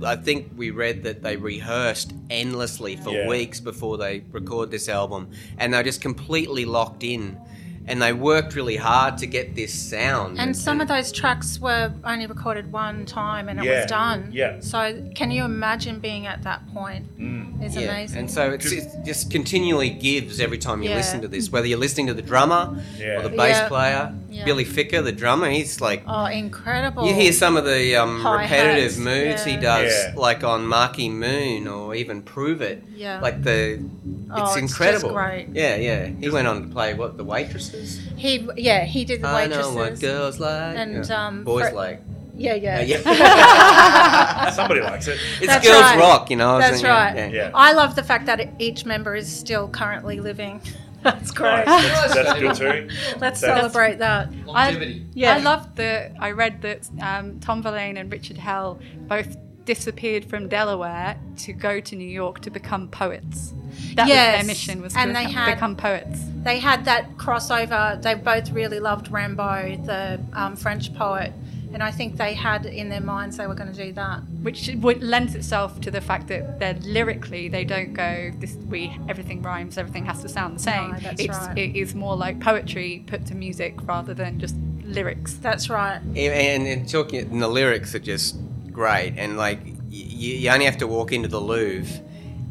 I think we read that they rehearsed endlessly for Yeah. weeks before they record this album, and they're just completely locked in, and they worked really hard to get this sound. And some of those tracks were only recorded one time and it Yeah, was done. yeah. So can you imagine being at that point? It's Yeah, amazing. And so it's, it just continually gives every time you Yeah. listen to this, whether you're listening to the drummer Yeah. or the bass Yeah. player. Yeah. Billy Ficca, the drummer, he's like. oh, incredible. You hear some of the um, repetitive moves he does, Yeah. like on Marquee Moon or even Prove It. Yeah. Like the, it's Oh, it's just incredible. great. Yeah, yeah. He went on to play what the waitresses. He, yeah, he did the waitresses. I know what girls like, And, yeah. um, boys Fre- like. Yeah, yeah. yeah. (laughs) Somebody likes it. It's That's girls right. rock, you know. That's right. yeah. Yeah. I love the fact that each member is still currently living. (laughs) That's great. That's, that's good too. (laughs) Let's That's- celebrate that. Longevity. Yeah. I love that. I read that um, Tom Verlaine and Richard Hell both disappeared from Delaware to go to New York to become poets. That was their mission was to and they become, had- become poets. They had that crossover. They both really loved Rimbaud, the um, French poet, and I think they had in their minds they were going to do that. which lends itself to the fact that they're lyrically they don't go this we everything rhymes everything has to sound the same No, that's it's right. it is more like poetry put to music rather than just lyrics That's right. And, and talking, and the lyrics are just great. And like, you, you only have to walk into the Louvre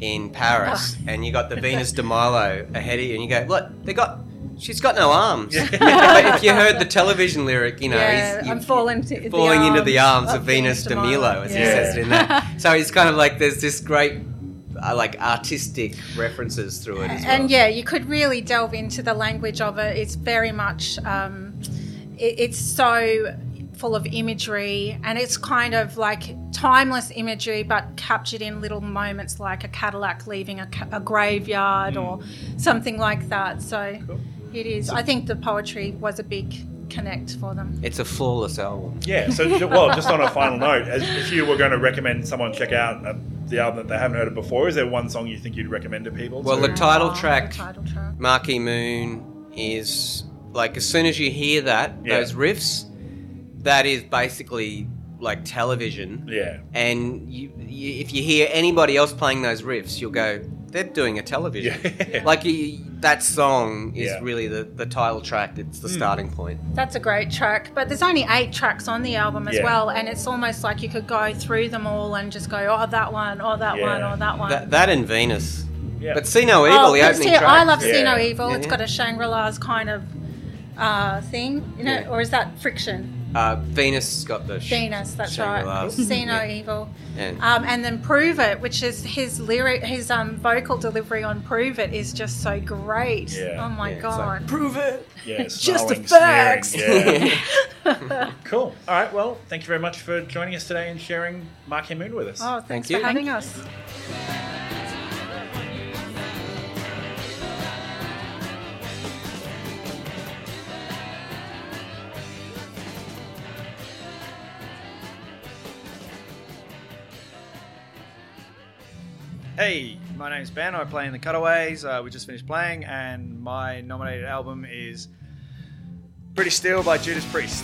in Paris, and you got the Venus de Milo ahead of you, and you go, look, they got. She's got no arms. (laughs) but if you heard the television lyric, you know, yeah, he's, you, I'm falling, to the into the arms arms of Venus de Milo, as he says it in that. (laughs) So it's kind of like there's this great, uh, like artistic references through it as well. And yeah, you could really delve into the language of it. It's very much, um, it, it's so full of imagery, and it's kind of like timeless imagery, but captured in little moments, like a Cadillac leaving a, ca- a graveyard or something like that. So it is. I think the poetry was a big connect for them. It's a flawless album. Yeah. So, well, just on a final note, as, if you were going to recommend someone check out uh, the album that they haven't heard of before, is there one song you think you'd recommend to people? Well, to- the title Oh, track, the title track. Marquee Moon, is like as soon as you hear that, Yeah. those riffs, that is basically like television. yeah. And you, you, if you hear anybody else playing those riffs, you'll go, they're doing a television. (laughs) Yeah. Like you, that song is Yeah. really the, the title track. It's the starting point. That's a great track, but there's only eight tracks on the album as Yeah. well, and it's almost like you could go through them all and just go, oh, that one, or that one, Yeah. or that one. That, that and Venus. Yeah. But See No Evil, oh, the but opening see, track. I love Yeah. See No Evil. Yeah, It's yeah. got a Shangri La's kind of uh, thing, you know, Yeah. or is that friction? Uh, Venus got the sh- Venus, that's right. Shangri-Las. (laughs) See No Yeah. Evil. And- Um, and then Prove It, which is his lyric, his um, vocal delivery on Prove It is just so great. Yeah. Oh my Yeah, it's like, god. Prove it. Yeah, (laughs) Just the snarling, facts. Yeah. (laughs) cool. All right. Well, thank you very much for joining us today and sharing Marquee Moon with us. Oh, thanks Thank for you. having us. Hey, my name's Ben. I play in the Cutaways. Uh, we just finished playing, and my nominated album is British Steel by Judas Priest.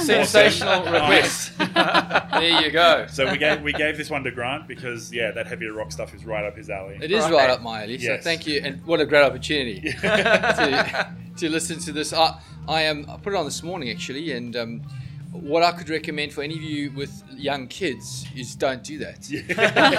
Sensational (laughs) request. (laughs) there you go. So we gave we gave this one to Grant because yeah, that heavier rock stuff is right up his alley. It is Right. right up my alley. Yes. So thank you, and what a great opportunity (laughs) to, to listen to this. I, I am. I put it on this morning actually, and um, what I could recommend for any of you with young kids is don't do that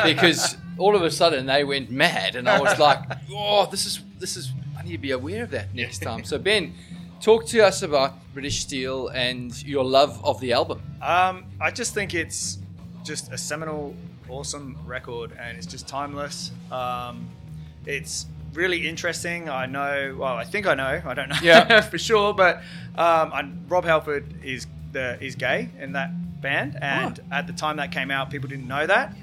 because all of a sudden they went mad, and I was like, oh, this is this is. I need to be aware of that next time. So Ben, talk to us about British Steel and your love of the album. Um, I just think it's just a seminal, awesome record, and it's just timeless. Um, it's really interesting. I know, well, I think I know. I don't know Yeah. (laughs) for sure, but um, I, Rob Halford is the is gay in that band, and at the time that came out, people didn't know that.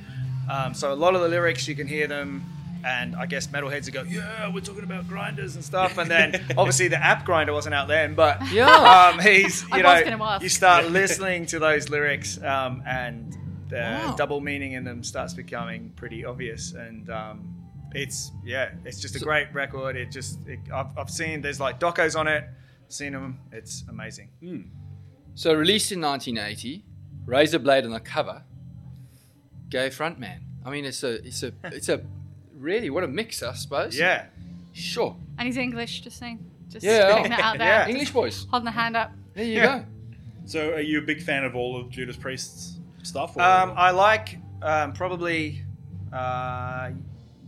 Um, so a lot of the lyrics you can hear them. And I guess metalheads would go, yeah, we're talking about grinders and stuff. And then (laughs) obviously the app Grindr wasn't out then, but Yeah. um, he's (laughs) you know you start listening to those lyrics um, and the Wow. double meaning in them starts becoming pretty obvious and um, it's yeah it's just a great record it just it, I've, I've seen there's like docos on it seen them it's amazing So released in 1980, Razor Blade on the cover, gay frontman. I mean, it's a, it's a, it's a, really what a mix, I suppose. yeah Sure. and he's english just saying Just Yeah. putting that out there. Yeah. English boys. Holding the hand up. There you go. So, are you a big fan of all of Judas Priest's stuff? Or? Um, I like um, probably uh,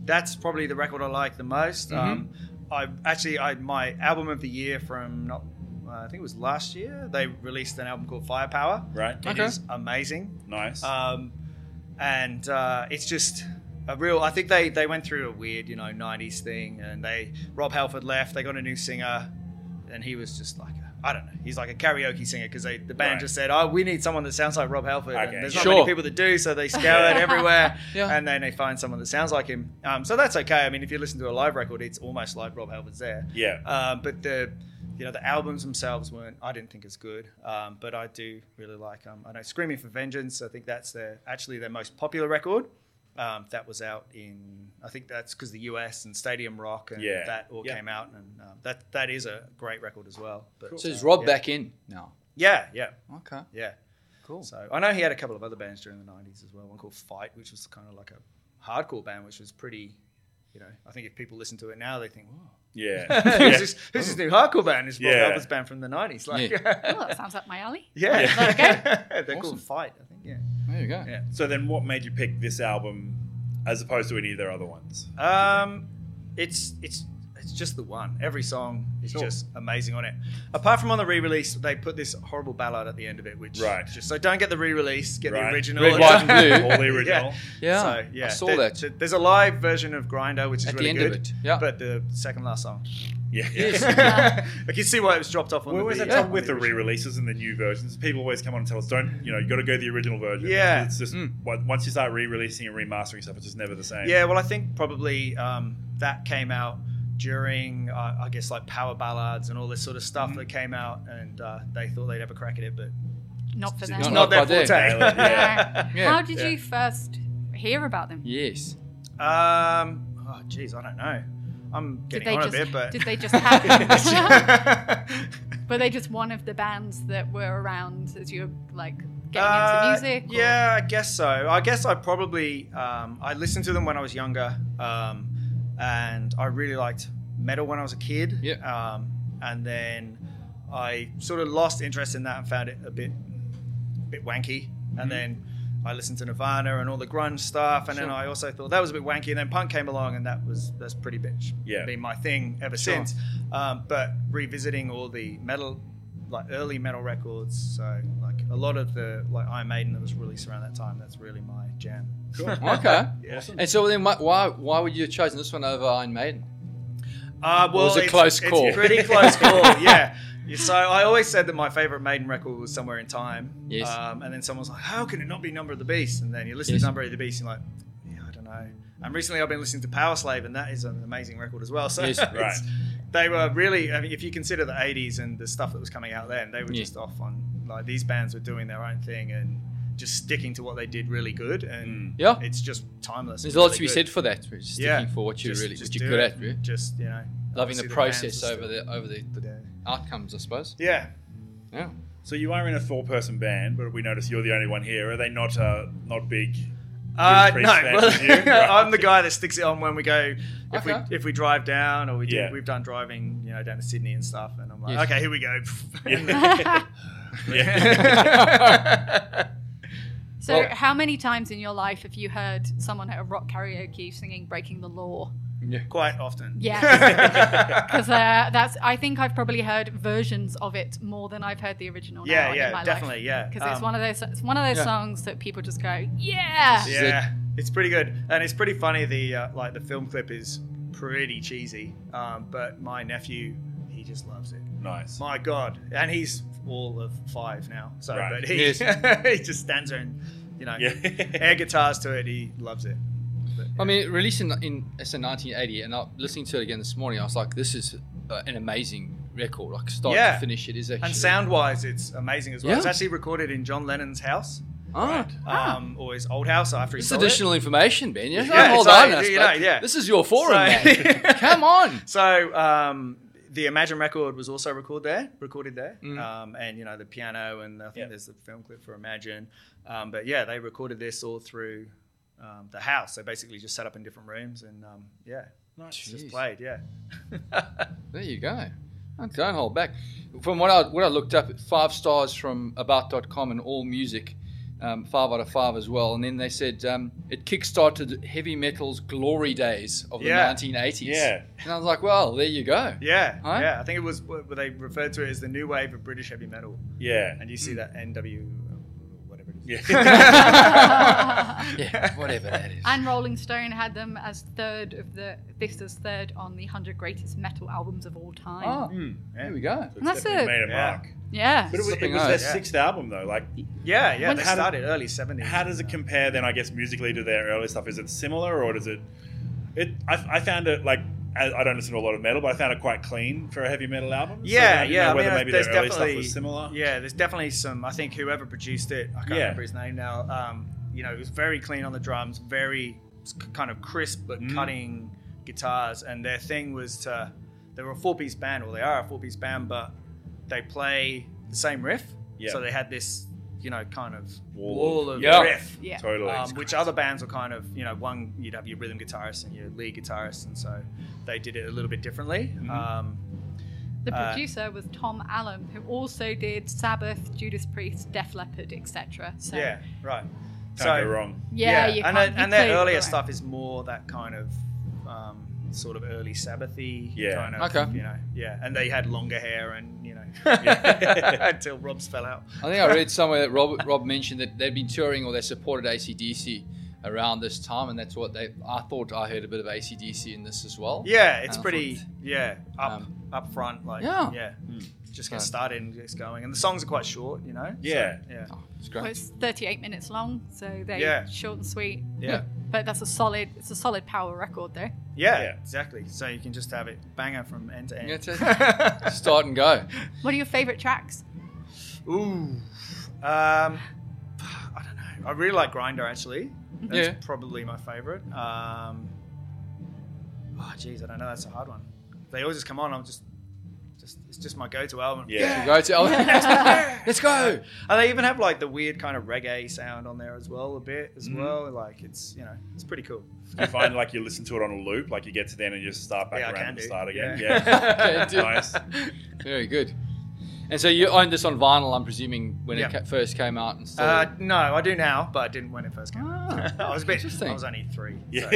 that's probably the record I like the most. Mm-hmm. Um, I actually I my album of the year from not uh, I think it was last year they released an album called Firepower. right. It is amazing. Nice. Um, and uh, it's just a real. I think they they went through a weird, you know, '90s thing, and they Rob Halford left. They got a new singer, and he was just like. a- I don't know. He's like a karaoke singer because the band Right. just said, "Oh, we need someone that sounds like Rob Halford." Okay. And there's not Sure. many people that do, so they (laughs) scour it everywhere, (laughs) Yeah. and then they find someone that sounds like him. Um, so that's okay. I mean, if you listen to a live record, it's almost like Rob Halford's there. yeah. Um, but the you know the albums themselves weren't I didn't think as good. Um, but I do really like um, I know Screaming for Vengeance. I think that's their actually their most popular record. Um, that was out in I think that's because the US and Stadium Rock and Yeah. that all Yeah. came out and um, that that is a great record as well. But So is Rob yeah. back in now? Yeah, yeah, Okay. yeah. Cool. So I know he had a couple of other bands during the '90s as well. One called Fight, which was kind of like a hardcore band, which was pretty. You know, I think if people listen to it now, they think, "Whoa, yeah. (laughs) who's, yeah. this, who's this new hardcore band? It's Rob Yeah. Halford's band from the '90s." Like, Oh, that sounds up my alley. yeah, okay. (laughs) they're Awesome. called Fight. I think, yeah. There you go. Yeah. So then, what made you pick this album as opposed to any of their other ones? Um, it's it's it's just the one. Every song is Sure. just amazing on it. Apart from on the re-release, they put this horrible ballad at the end of it, which Right. Just so don't get the re-release, get Right. the original. Red, white, and blue. (laughs) All the original. Yeah, So, yeah, I saw there- that. There's a live version of Grinder, which is At the really end of good. it, yeah. But the second last song, Yeah. I can (laughs) (laughs) see why it was dropped off on We the always have video. trouble with the re-releases and the new versions. People always come on and tell us, "Don't you know? You got to go the original version." Yeah. it's just Mm. once you start re-releasing and remastering stuff, it's just never the same. Yeah, well, I think probably um, that came out during, uh, I guess, like power ballads and all this sort of stuff Mm-hmm. that came out, and uh, they thought they'd have a crack at it, but Not for them. Not- not, not their forte. Nail yeah. (laughs) Yeah. How did Yeah. you first hear about them? Yes. Um, oh, geez, I don't know. I'm Did getting they on just a bit, but did they just happen? (laughs) (laughs) Were they just one of the bands that were around as you were like getting Uh, into music? or- Yeah, I guess so. I guess I probably um, I listened to them when I was younger, um, and I really liked metal when I was a kid. Yeah. Um, and then I sort of lost interest in that and found it a bit, bit wanky. Mm-hmm. And then I listened to Nirvana and all the grunge stuff, and then I also thought that was a bit wanky. And then punk came along, and that was that's pretty much Yeah. been my thing ever Sure. since. Um, but revisiting all the metal, like early metal records, so like a lot of the like Iron Maiden that was released around that time, that's really my jam. (laughs) Okay. Yeah. And so then, why- why why would you have chosen this one over Iron Maiden? Uh, well, was it it's, close call? It's pretty close (laughs) call. Yeah. Yeah, So I always said that my favorite Maiden record was Somewhere in Time. Yes. Um, and then someone's like, "How can it not be Number of the Beast?" And then you listen Yes. to Number of the Beast, and you're like, "Yeah, I don't know." And recently, I've been listening to Power Slave, and that is an amazing record as well. So Yes. (laughs) Right. They were really. I mean, if you consider the '80s and the stuff that was coming out then, they were Yeah. just off on like these bands were doing their own thing and just sticking to what they did really good. And Yeah. it's just timeless. There's and a lot to be good. said for that. Just sticking for what you Just- really just what you're good it. at, really. Just you know, Loving the obviously process fans over still- the over the, the Yeah. outcomes, I suppose. Yeah. Yeah. So you are in a four-person band, but we notice you're the only one here. Are they not uh, not big? Uh, no, well, you? (laughs) Right. I'm the guy that sticks it on when we go. If Okay. we if we drive down or we do, Yeah. we've done driving, you know, down to Sydney and stuff, and I'm like, Yes. okay, here we go. (laughs) Yeah. (laughs) yeah. So, Well- how many times in your life have you heard someone at a rock karaoke singing "Breaking the Law"? Yeah. Quite often. Yeah, (laughs) because uh, that's. I think I've probably heard versions of it more than I've heard the original. now Yeah, in yeah, my definitely, yeah. Because it's Um, one of those. It's one of those Yeah. songs that people just go, "Yeah." Yeah, it's pretty good, and it's pretty funny. The uh, like the film clip is pretty cheesy, um, but my nephew he just loves it. nice. My God, and he's all of five now, so Right. but he Yes. (laughs) he just stands there and you know Yeah. air guitars to it. He loves it. But, I mean, released in, in it's in 1980, and I listening to it again this morning. I was like, "This is uh, an amazing record. Like start Yeah. to finish, it is actually." and sound wise, it's amazing as well. Yeah. It's actually recorded in John Lennon's house, Ah, um, or his old house after he this is it. additional information, Ben. Yeah, Yeah, hold on, you know, yeah. This is your forum, So- (laughs) Come on. So um, the Imagine record was also recorded there, recorded there, Mm. um, and you know the piano and I think Yeah. there's the film clip for Imagine. Um, but yeah, they recorded this all through um, the house. So basically, just set up in different rooms and um, yeah, Nice. just played. Yeah, (laughs) There you go. Don't hold back. From what I what I looked up, five stars from About.com and All Music, um, five out of five as well. And then they said um, it kickstarted heavy metal's glory days of the Yeah. 1980s. Yeah. And I was like, well, there you go. Yeah, Huh? yeah. I think it was what they referred to it as the new wave of British heavy metal. Yeah. And you see that NW, whatever it is. Yeah. (laughs) Yeah, whatever that is. And Rolling Stone had them as third of the. This is third on the 100 greatest metal albums of all time. Oh, Hmm. there we go. And that's definitely it. made a Yeah. mark. Yeah. But it was, it was their. Yeah. sixth album though. Like, Yeah, yeah. They How started early 70s. how does it compare then? I guess musically to their early stuff. Is it similar or does it? It I, I found it like I don't listen to a lot of metal, but I found it quite clean for a heavy metal album. So Yeah, I yeah. Know I mean, maybe there's their early stuff definitely was similar. Yeah, there's definitely some. I think whoever produced it, I can't Yeah. remember his name now. Um, you know, it was very clean on the drums, very kind of crisp but Mm. cutting guitars, and their thing was to. They were a four-piece band, or they are a four-piece band, but they play the same riff. Yeah. So they had this, you know, kind of Wall wall, of- of Yeah. riff. Yeah. Totally. Um, which other bands were kind of, you know, one you'd have your rhythm guitarist and your lead guitarist, and so they did it a little bit differently. Mm-hmm. Um, The Uh, producer was Tom Allom, who also did Sabbath, Judas Priest, Def Leppard, etc. So yeah, right. Can't go wrong. yeah, you and, can't, uh, you and their earlier wrong. stuff is more that kind of um, sort of early Sabbathy Yeah. kind of, Okay. you know, yeah. And they had longer hair and you know Yeah. (laughs) until Rob's fell out. I think I read (laughs) somewhere that Rob, Rob mentioned that they'd been touring or they supported ACDC around this time, and that's what they. I thought I heard a bit of ACDC in this as well. Yeah, it's pretty thought- yeah up Um, up front like Yeah. yeah. Just get So- started and gets going, and the songs are quite short, you know. So, Yeah. yeah, Oh, it's Well, great. it's 38 minutes long, so they're Yeah. short and sweet. yeah, But that's a solid. It's a solid power record, though. yeah, Yeah. exactly. So you can just have it banger from end to end. Yeah, it's a- (laughs) Start and go. What are your favorite tracks? Ooh. Um, (sighs) I don't know. I really like Grinder actually. That's Yeah. probably my favorite. Um, oh, geez, I don't know. That's a hard one. They always just come on. I'm just, just it's just my go-to album. Yeah. Go to. Album. Let's go. (laughs) And they even have like the weird kind of reggae sound on there as well, a bit as Mhm. well. Like it's you know it's pretty cool. You find like you listen to it on a loop, like you get to the end and you just start back Yeah, around can and do. start again? Yeah. Yeah. (laughs) Okay, nice. Very good. And so you owned this on vinyl, I'm presuming, when Yeah. it ca- first came out, and still. Uh, no, I do now, but I didn't when it first came out. (laughs) I was a bit. interesting. I was only three. Yeah.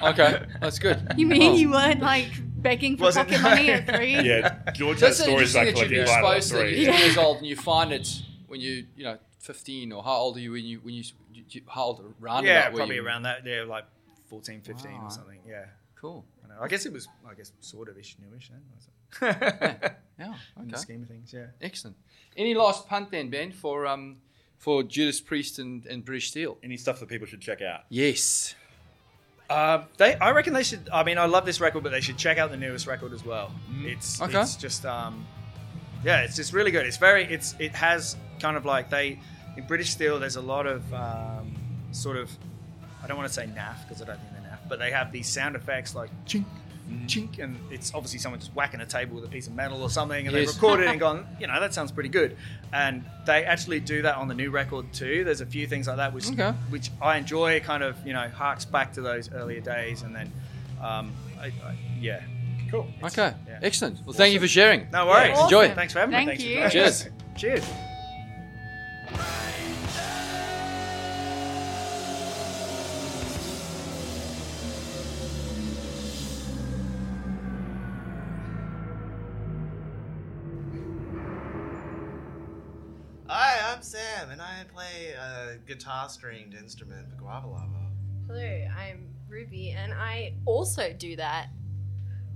so- okay, that's good. You mean Oh. you weren't like begging for Wasn't- pocket money at (laughs) three? Yeah. George has it's stories interesting about that you've collecting (laughs) vinyl at exposed that three. you're two years old and you find it when you, you know, 15 or how old are you when you, when you, you how old around yeah, about were probably you? around that. Yeah, like 14, 15 Wow. or something. Yeah. Cool. I, know. I guess it was. I guess sort of ish, newish then. was it? (laughs) Yeah. In the Okay. scheme of things, yeah. Excellent. Any last punt then, Ben, for um for Judas Priest and, and British Steel? Any stuff that people should check out? Yes. Uh, they, I reckon they should. I mean, I love this record, but they should check out the newest record as well. It's, Okay. it's just, um, yeah, it's just really good. It's very, it's, it has kind of like they in British Steel. There's a lot of um, sort of, I don't want to say naff because I don't think they're naff, but they have these sound effects like chink, chink, and it's obviously someone just whacking a table with a piece of metal or something, and Yes. they've recorded it and (laughs) gone, you know, that sounds pretty good. And they actually do that on the new record too. There's a few things like that which Okay. which I enjoy. Kind of, you know, harks back to those earlier days, and then, um, I, I, yeah, Cool. Okay. yeah. Excellent. Well, thank you for sharing. no worries. Yeah, enjoy. Thanks for having Thank me. Thanks for you. having me. Cheers. Cheers. Hi, I'm and I play a guitar stringed instrument for Guava Lava. Hello, I'm Ruby, and I also do that.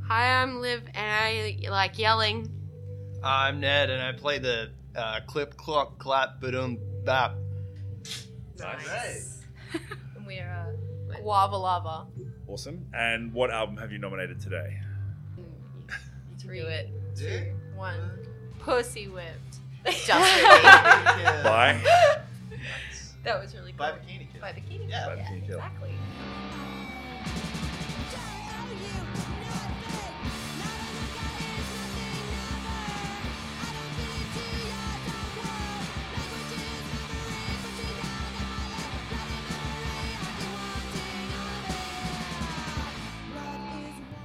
Hi, I'm Liv, and I like yelling. I'm Ned, and I play the uh, clip, clop, clap, boom, bap. Nice. (laughs) and we're uh, Guava Lava. Awesome. And what album have you nominated today? Three, it. Two, one. Pussy whipped. (laughs) Just Yeah. Bye. (laughs) That was really cool. By Bikini Kill. By Bikini Yeah. Kill, By Bikini Kill. Exactly.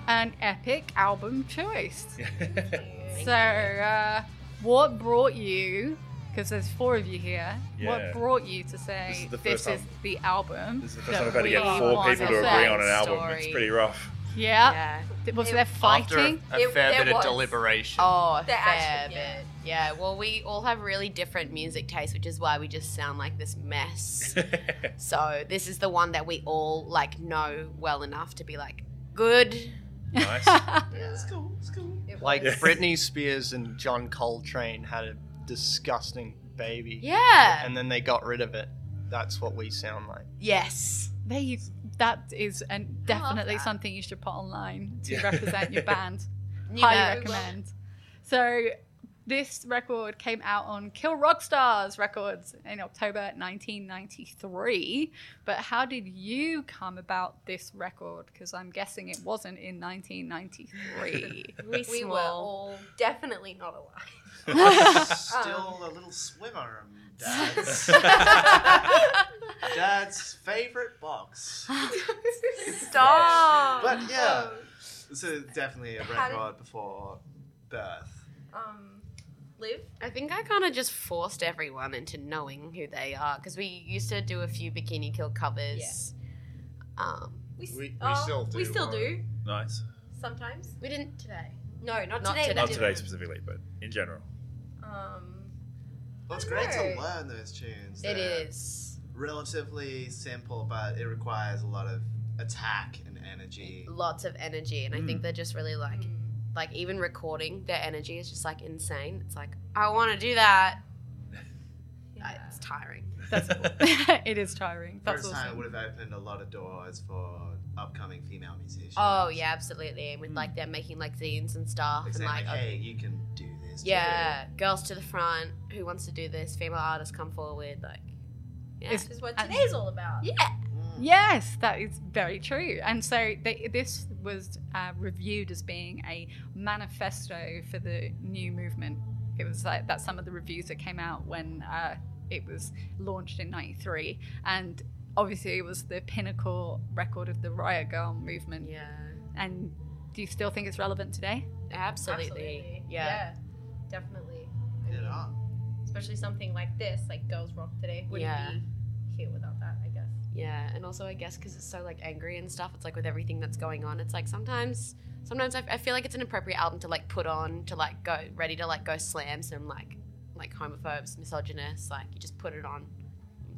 an epic album choice. (laughs) so, uh, what brought you? Because there's four of you here. Yeah. What brought you to say This is the this first is the album? This is the first that time I've had to get we four people to agree on an album. It's pretty rough. Yeah. Was there After fighting? a, a fair bit of deliberation. Oh, a fair actually- yeah. bit. Yeah, well, we all have really different music tastes, which is why we just sound like this mess. (laughs) so this is the one that we all like know well enough to be like good. Nice. (laughs) Yeah, it's cool. It's cool. Like Britney Spears and John Coltrane had a disgusting baby. Yeah. And then they got rid of it. That's what we sound like. Yes. There you. That is and definitely that. something you should put online to Yeah. represent your band. (laughs) Highly recommend. So this record came out on Kill Rock Stars Records in October 1993. But how did you come about this record? Because I'm guessing it wasn't in 1993. (laughs) We, We were all definitely not alive. (laughs) Still a little swimmer Dad's. (laughs) Dad's favorite box. Stop. But yeah, so definitely a record before birth. Um, Liv? I think I kind of just forced everyone into knowing who they are because we used to do a few Bikini Kill covers. Um, We, We- we oh, still We do, still uh, do Nice. sometimes. we didn't today. No, not, Not today. today. Not today specifically, but in general. Um, Well, it's I great to learn those tunes. It relatively simple, but it requires a lot of attack and energy. lots of energy, and I Mm. think they're just really like, Mm. Like even recording their energy is just like insane. It's like I want to do that. (laughs) Uh, It's tiring. (laughs) That's (laughs) it is tiring. That's First time it would have opened a lot of doors for upcoming female musicians. Oh yeah, absolutely. And with like them making like zines and stuff, Like and like like, hey, you can do this. too." yeah, girls to the front. Who wants to do this? Female artists come forward. Like, yeah. This is what And- today's all about. yeah. Yes, that is very true. And so they, this was uh, reviewed as being a manifesto for the new movement. It was like that's some of the reviews that came out when uh, it was launched in '93, and obviously it was the pinnacle record of the Riot Girl movement. Yeah. And do you still think it's relevant today? Absolutely. Yeah. Yeah. definitely. I Get mean, on. especially something like this, like Girls Rock Today, wouldn't Yeah. be here without that, I guess. Yeah, and also I guess because it's so like angry and stuff, it's like with everything that's going on, it's like sometimes, sometimes I, I feel like it's an appropriate album to like put on to like go ready to like go slam some like like homophobes, misogynists. Like you just put it on,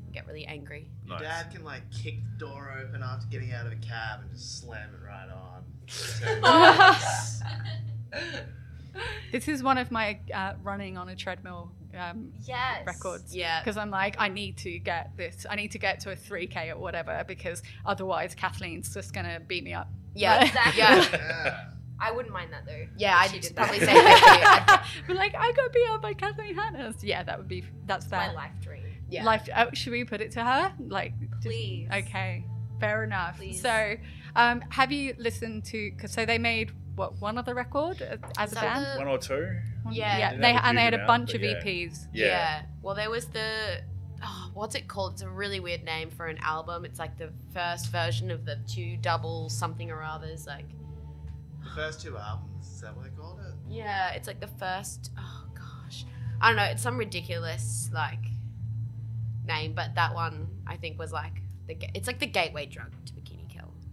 and get really angry. Your Nice. dad can like kick the door open after getting out of a cab and just slam it right on. (laughs) (laughs) (laughs) This is one of my uh, running on a treadmill um, Yes. records. Yeah. Because I'm like, I need to get this. I need to get to a 3K or whatever because otherwise Kathleen's just going to beat me up. Yeah, Exactly. yeah, (laughs) yeah. I wouldn't mind that though. yeah. I'd did probably that. (laughs) say thank you. but like, I got beat up by Kathleen Hanna. Yeah, that would be, that's my life dream. Yeah. Life, oh, should we put it to her? Like, just- Please. okay, fair enough. Please. So, um, have you listened to, cause so they made, what, one other record as Is a band? the- One or two. Yeah. yeah. Didn't They, and they huge had a amount, bunch of yeah. EPs. Yeah. Yeah. Well, there was the. Oh, what's it called? It's a really weird name for an album. It's like the first version of the two double something or others. Like, The first two albums, is that what they called it? yeah, it's like the first. Oh gosh, I don't know. It's some ridiculous like name, but that one I think was like the. ga- It's like the gateway drug to Bikini Kill.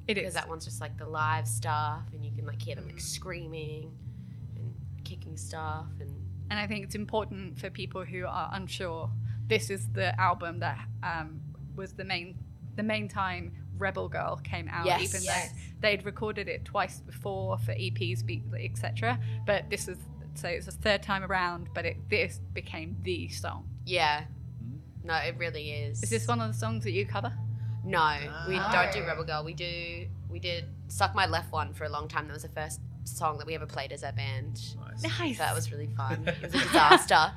It because that one's just like the live stuff, and you can like hear them like screaming and kicking stuff, and and I think it's important for people who are unsure. This is the album that um, was the main the main time Rebel Girl came out, Yes. even Yes. though they'd recorded it twice before for EPs, etc. But this is so it's the third time around, but it this became the song. yeah. No, it really is. Is this one of the songs that you cover? No, we No. don't do Rebel Girl. We do we did Suck My Left One for a long time. That was the first song that we ever played as our band. Nice. Nice. That was really fun. It was a (laughs) disaster.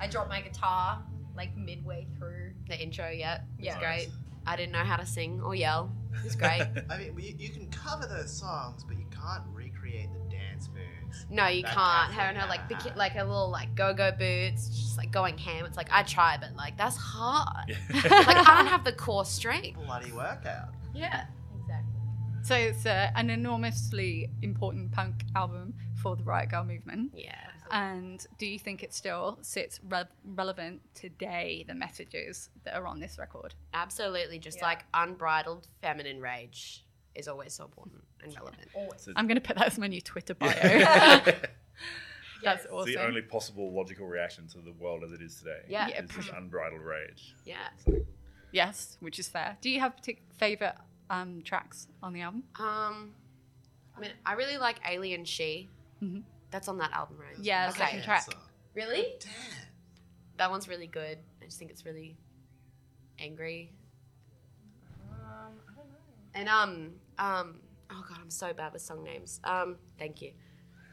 I dropped my guitar like midway through. the intro, yeah, it was great. I didn't know how to sing or yell. It was great. (laughs) I mean, you, you can cover those songs, but you can't recreate the dance moves. No, you That can't. Kathleen Her and her like Hanna biki- like her little like go go boots, just like going ham. It's like I try, but like that's hard. (laughs) Like I don't have the core strength. Bloody workout. Yeah. Exactly. So it's uh, an enormously important punk album for the Riot Girl movement. Yeah. And do you think it still sits re- relevant today, the messages that are on this record? Absolutely, just like unbridled feminine rage is always so important and relevant. Always. I'm going to put that as my new Twitter bio. (laughs) (laughs) That's It's awesome. the only possible logical reaction to the world as it is today. Yeah. Is this unbridled rage. Yeah. Yes, which is fair. Do you have partic- favorite um, tracks on the album? Um, I mean, I really like Alien She. Mhm. That's on that album, right? Yeah, Okay. second track. Really? Damn. That one's really good. I just think it's really angry. And um um oh god, I'm so bad with song names. Um, thank you.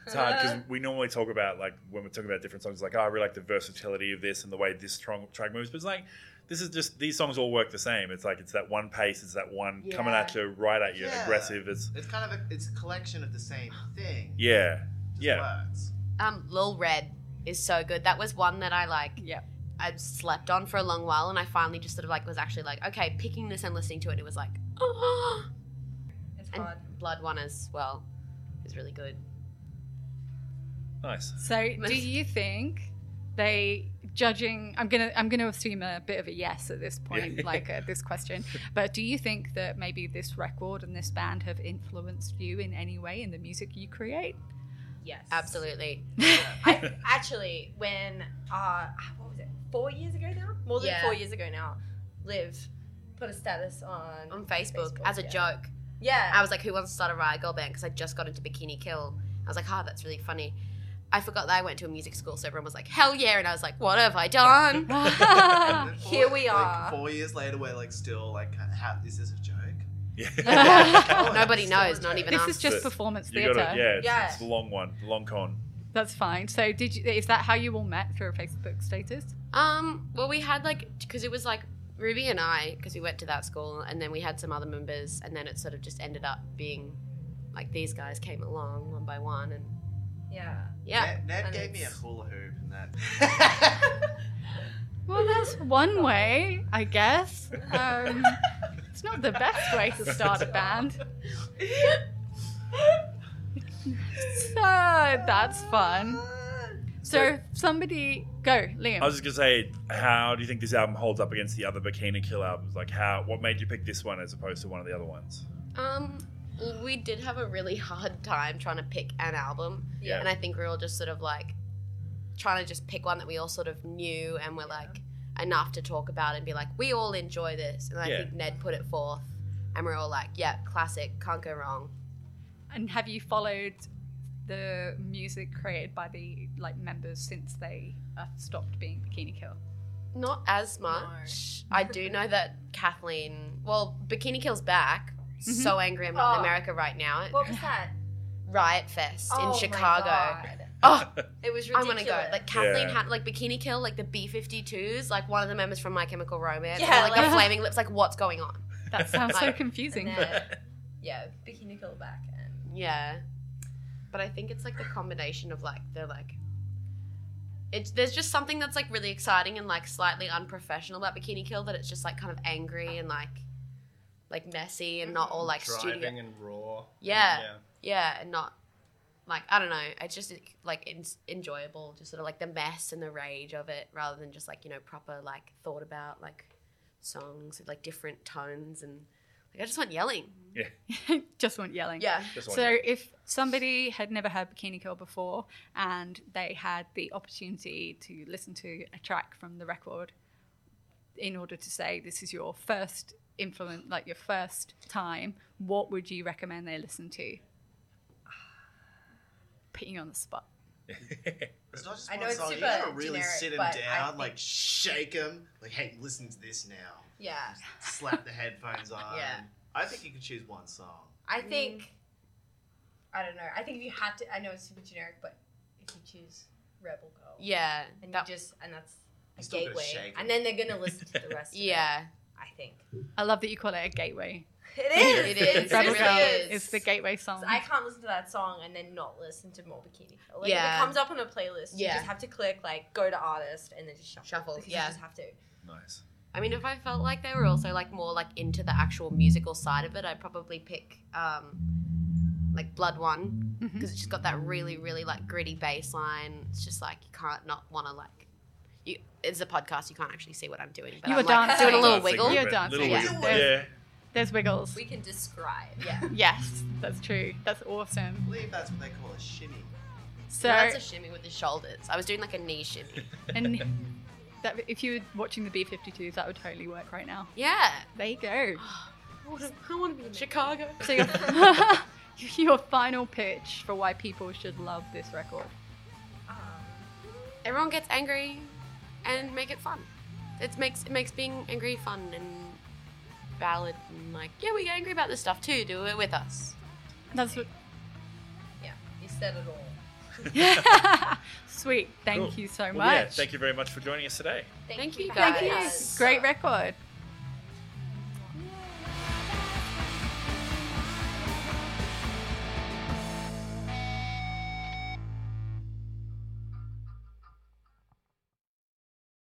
It's hard because we normally talk about like when we're talking about different songs, like oh, I really like the versatility of this and the way this strong track moves. But it's like this is just these songs all work the same. It's like it's that one pace, it's that one coming at you, right at you, Yeah. aggressive. It's It's kind of a, it's a collection of the same thing. yeah, Just yeah. works. Um, Lil Red is so good. That was one that I like. Yeah. I slept on for a long while, and I finally just sort of like was actually like, okay, picking this and listening to it. It was like. (gasps) It's and hard. Blood One as well is really good. Nice. So, (laughs) do you think they judging? I'm gonna I'm gonna assume a bit of a yes at this point, Yeah. like uh, this question. (laughs) But do you think that maybe this record and this band have influenced you in any way in the music you create? Yes. Absolutely. (laughs) I actually, when uh, what was it? Four years ago now? More than Yeah. four years ago now. Liv put a status on on Facebook, as a yeah. joke. Yeah. I was like, who wants to start a riot girl band? Because I just got into Bikini Kill. I was like, oh, that's really funny. I forgot that I went to a music school, so everyone was like, hell yeah. And I was like, what have I done? And (laughs) (laughs) Here four- we like, are. four years later, we're like still like, how, is this a joke? Yeah. (laughs) Nobody knows, not even This us. is just performance theatre. gotta, yeah, it's, Yeah. it's the long one, the long con. That's fine. So, did you? Is that how you all met through a Facebook status? Um, well, we had like, because it was like Ruby and I, because we went to that school, and then we had some other members, and then it sort of just ended up being like these guys came along one by one, and Yeah. yeah. Ned, Ned And gave me a it's- hula hoop and that. Well, that's one way, I guess. Um, (laughs) it's not the best way to start a (laughs) band. (laughs) So that's fun. So if somebody go, Liam. I was just gonna say, how do you think this album holds up against the other Bikini Kill albums? Like, how? What made you pick this one as opposed to one of the other ones? Um, we did have a really hard time trying to pick an album. Yeah. And I think we were all just sort of like trying to just pick one that we all sort of knew and were like enough to talk about and be like, we all enjoy this. And I Yeah. think Ned put it forth. And we're all like, yeah, classic, can't go wrong. And have you followed the music created by the like members since they uh, stopped being Bikini Kill? Not as much. (laughs) I do know that Kathleen, well, Bikini Kill's back. Mm-hmm. So angry I'm not in Oh. America right now. What was that? Riot Fest Oh in my Chicago. God. Oh, (laughs) It was I want to go. Like Kathleen Yeah. had like Bikini Kill, like the B 52s, like one of the members from My Chemical Romance. Yeah, Yeah, like, like- the flaming lips. Like, what's going on? That sounds so confusing. And then, (laughs) yeah, Bikini Kill back and Yeah, but I think it's like the combination of like they're like. It's, there's just something that's like really exciting and like slightly unprofessional about Bikini Kill that it's just like kind of angry and like like messy and not all like Driving studio and raw. Yeah, Yeah. yeah, and not like I don't know. It's just like it's enjoyable, just sort of like the mess and the rage of it, rather than just like you know proper like thought about like songs with like different tones and like I just want yelling. Yeah. (laughs) just want yelling. Yeah. Just want so yelling. if somebody had never heard Bikini Kill before and they had the opportunity to listen to a track from the record in order to say this is your first influence, like your first time, what would you recommend they listen to? (sighs) Putting you on the spot. (laughs) It's not just I one know it's song. You super gotta really generic, sit him down, like shake him, like, hey, listen to this now. Yeah. Slap the (laughs) headphones on. Yeah. I think you could choose one song. I mm. think I don't know. I think if you had to I know it's super generic, but if you choose Rebel Girl. Yeah, And that- you just and that's a still gotta gateway. shake And then they're gonna listen to the (laughs) rest of Yeah. it. I think. I love that you call it a gateway. It is. It is. Rebel It Girl really is. is the gateway song. I can't listen to that song and then not listen to more Bikini Kill. Like if it comes up on a playlist, you Yeah. just have to click like go to artist and then just shuffle. Shuffle, yeah. You just have to. Nice. I mean, if I felt like they were also like more like into the actual musical side of it, I'd probably pick um, like Blood One because it's just got that really, really like gritty bass line. It's just like you can't not want to like. You, it's a podcast. You can't actually see what I'm doing, but You I'm were like dancing. doing a little Dancing wiggle. You're bit, dancing. little yeah. wiggle. There's, Yeah. there's wiggles. We can describe. Yeah. (laughs) Yes, that's true. That's awesome. I believe that's what they call a shimmy. So, So that's a shimmy with the shoulders. I was doing like a knee shimmy. and (laughs) that if you were watching the B52s, that would totally work right now. Yeah. There you go. (gasps) I want to be in Chicago. (laughs) So your, (laughs) your final pitch for why people should love this record. Um, everyone gets angry, and make it fun. It makes it makes being angry fun and valid and like yeah we get angry about this stuff too. Do it with us. That's what. Yeah, you said it all. (laughs) Sweet. Thank Cool. you so Well, much. yeah, thank you very much for joining us today. Thank, you Thank guys. you. Great record.